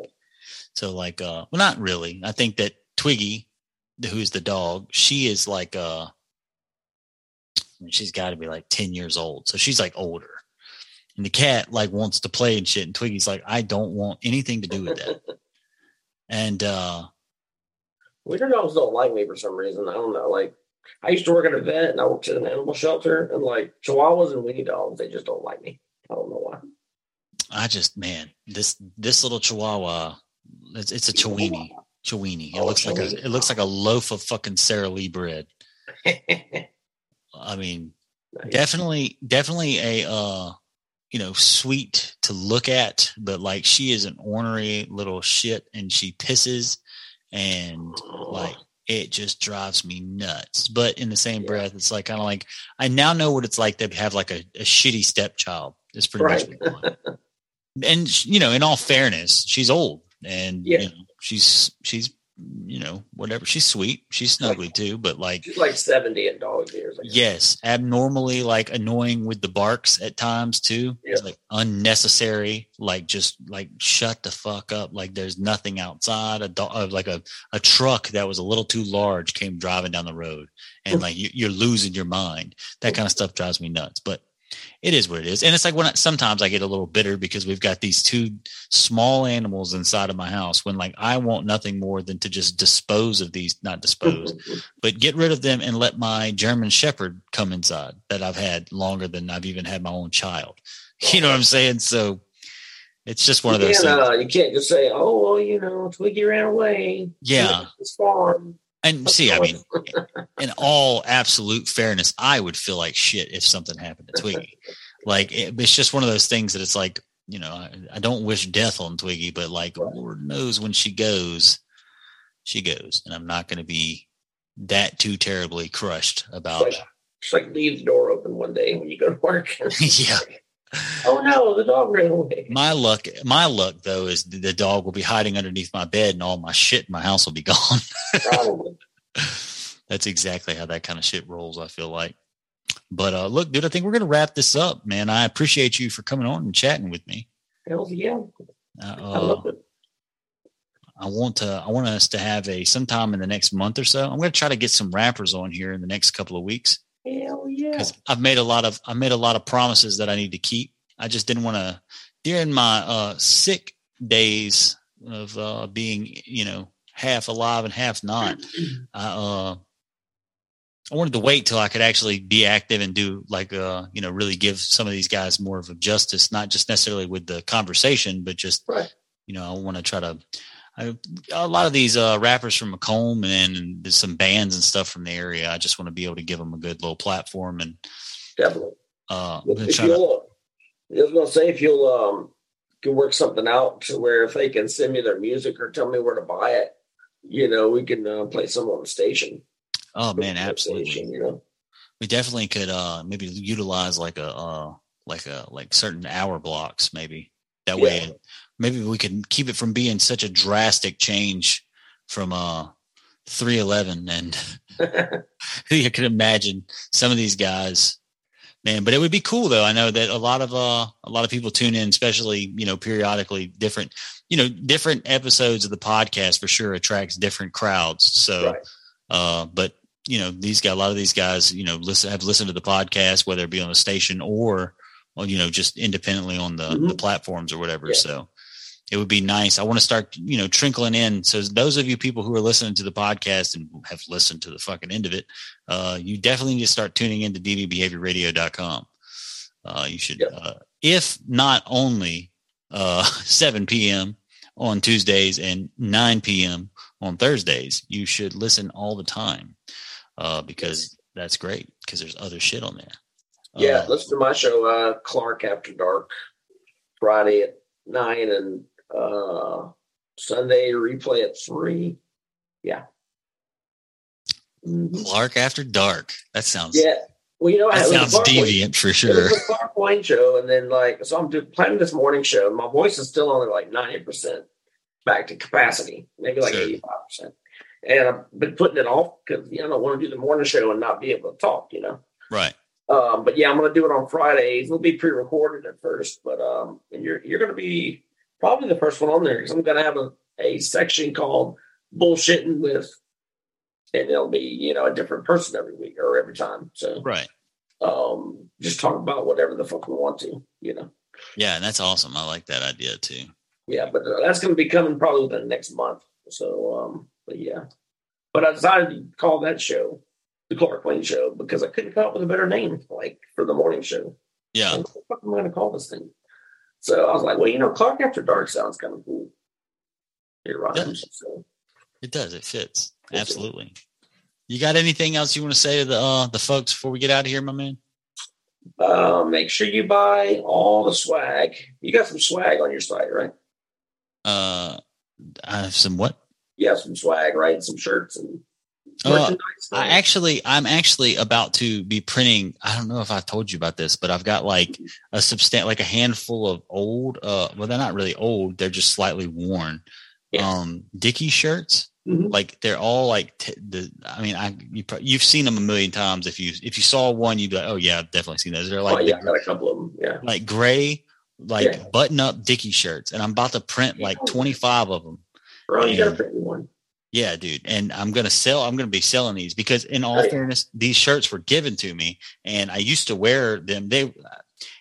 So like uh well not really. I think that twiggy who's the dog she is like uh she's got to be like 10 years old. So she's like older. And the cat like wants to play and shit and twiggy's like i don't want anything to do with that and uh Wiener dogs don't like me for some reason. I don't know. Like I used to work at a vet and I worked at an animal shelter and like chihuahuas and weenie dogs, they just don't like me. I don't know why. i just man this this little chihuahua it's, it's a chiweenie chiweenie it Oh, looks like a it looks like a loaf of fucking sara lee bread i mean Nice. definitely definitely a uh you know sweet to look at but like she is an ornery little shit and she pisses and like it just drives me nuts but in the same Yeah. breath it's like kind of like i now know what it's like to have like a, a shitty stepchild It's pretty Right. much what I want. and you know in all fairness she's old and Yeah. you know she's she's you know whatever she's sweet she's snuggly too but like She's like 70 in dog years. Yes, abnormally like annoying with the barks at times too. It's like unnecessary, like just like shut the fuck up. Like there's nothing outside. A dog, uh, like a a truck that was a little too large came driving down the road, and like you, you're losing your mind. That kind of stuff drives me nuts. But it is what it is, and it's like when I, sometimes I get a little bitter because we've got these two small animals inside of my house. When like I want nothing more than to just dispose of these, not dispose, but get rid of them and let my German Shepherd come inside that I've had longer than I've even had my own child. You know what I'm saying? So it's just one of those can't, things. uh, you can't just say, oh, well, you know, Twiggy ran away. Yeah. It's farm. And see, I mean, in all absolute fairness, I would feel like shit if something happened to Twiggy. Like it, it's just one of those things that it's like, you know, I, I don't wish death on Twiggy, but like Lord knows when she goes, she goes, and I'm not going to be that too terribly crushed about. Like- Just like leave the door open one day when you go to work. yeah. Oh no, the dog ran away. My luck, my luck though, is the dog will be hiding underneath my bed, and all my shit in my house will be gone. Probably. That's exactly how that kind of shit rolls. I feel like. But uh, look, dude, I think we're gonna wrap this up, man. I appreciate you for coming on and chatting with me. Hell yeah. Uh, I love it. I want to. I want us to have a sometime in the next month or so. I'm going to try to get some rappers on here in the next couple of weeks Hell yeah. because I've made a lot of. I made a lot of promises that I need to keep. I just didn't want to during my uh, sick days of uh, being, you know, half alive and half not. I uh, I wanted to wait till I could actually be active and do like uh, you know, really give some of these guys more of a justice, not just necessarily with the conversation, but just Right. you know, I want to try to. I, a lot of these uh, rappers from Macomb and, and there's some bands and stuff from the area. I just want to be able to give them a good little platform and Definitely. uh, If you'll, I was gonna say if you'll um can work something out to where if they can send me their music or tell me where to buy it, you know, we can uh, play some on the station. oh man, absolutely. Station, you know. we definitely could uh maybe utilize like a uh like a like certain hour blocks maybe that Yeah. Maybe we can keep it from being such a drastic change from uh 311 and you can imagine some of these guys man but it would be cool though i know that a lot of uh a lot of people tune in especially you know periodically different you know different episodes of the podcast for sure attracts different crowds so Right. uh but you know these guys a lot of these guys you know listen have listened to the podcast whether it be on the station or you know just independently on the the Mhm. platforms or whatever Yeah. so it would be nice. I want to start, you know, trickling in. So those of you people who are listening to the podcast and have listened to the fucking end of it, uh, you definitely need to start tuning into dvbehaviorradio.com. Uh, you should, Yep. uh, if not only, uh, 7 PM on Tuesdays and 9 p.m. on Thursdays. You should listen all the time uh, because that's great because there's other shit on there. Yeah, Uh, listen to my show, uh, Clark After Dark, Friday at nine and uh, Sunday replay at three. Yeah. Mhm. Clark After Dark. That sounds Yeah. Well, you know, that it was a sounds deviant for sure. Clark Wayne show, and then like, so I'm doing, planning this morning show. My voice is still only like ninety percent back to capacity, maybe like eighty five percent. And I've been putting it off because you know, I don't want to do the morning show and not be able to talk. You know. Right. Um, but yeah, I'm going to do it on Fridays. It'll be pre-recorded at first, but um, and you're you're going to be probably the first one on there because I'm going to have a, a section called bullshitting with, and it'll be you know a different person every week or every time. So Right. um, just talk about whatever the fuck we want to, you know. Yeah, and that's awesome. I like that idea too. Yeah, but uh, that's going to be coming probably within the next month. So, um, but yeah, but I decided to call that show the Clark Wayne Show because I couldn't come up with a better name like for the morning show. Yeah. What the fuck am I going to call this thing? So I was like, well, you know, Clark After Dark sounds kind of cool. It rhymes. So It does. It fits. We'll see. Absolutely. You got anything else you want to say to the uh, the folks before we get out of here, my man? uh, make sure you buy all the swag. You got some swag on your site, right? Uh, I have some what? You have some swag, right? Some shirts and Uh. I actually, I'm actually about to be printing. I don't know if I told you about this, but I've got like a substan like a handful of old. Uh, well, they're not really old; they're just slightly worn. Yeah. Um, Dickie shirts. Mhm. Like they're all like t- the. I mean, I you, you've seen them a million times. If you if you saw one, you'd be like, oh yeah, I've definitely seen those. They're like oh, yeah, I got a couple of them. Yeah. like gray, like Yeah. button up Dickie shirts, and I'm about to print like 25 of them. Bro, you gotta print one. Yeah, dude. And I'm going to sell, I'm going to be selling these because in all Oh, fairness, these shirts were given to me and I used to wear them. They,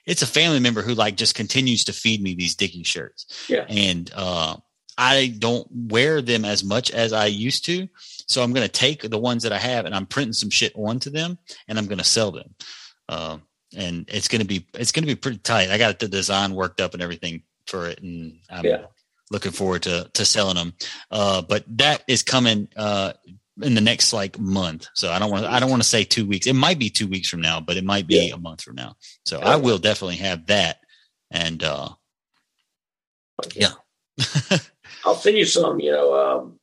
it's a family member who like just continues to feed me these Dickie shirts. Yeah. And, uh, I don't wear them as much as I used to. So I'm going to take the ones that I have and I'm printing some shit onto them and I'm going to sell them. Um, and it's going to be, it's going to be pretty tight. I got the design worked up and everything for it. And I'm Yeah. Looking forward to, to selling them. Uh, but that is coming, uh, in the next like month. So I don't want to, I don't want to say two weeks. It might be two weeks from now, but it might be Yeah. a month from now. So I will definitely have that. And, uh, Yeah. I'll send you some, you know, um,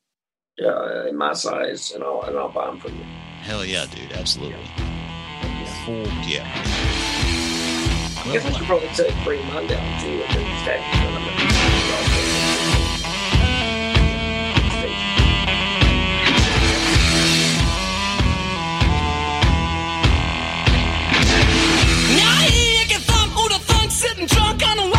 uh, in my size, and I'll and I'll buy them from you. hell yeah, dude. Absolutely. Full, yeah. I guess I should probably take mine down too, and then stack it on them. sitting drunk on a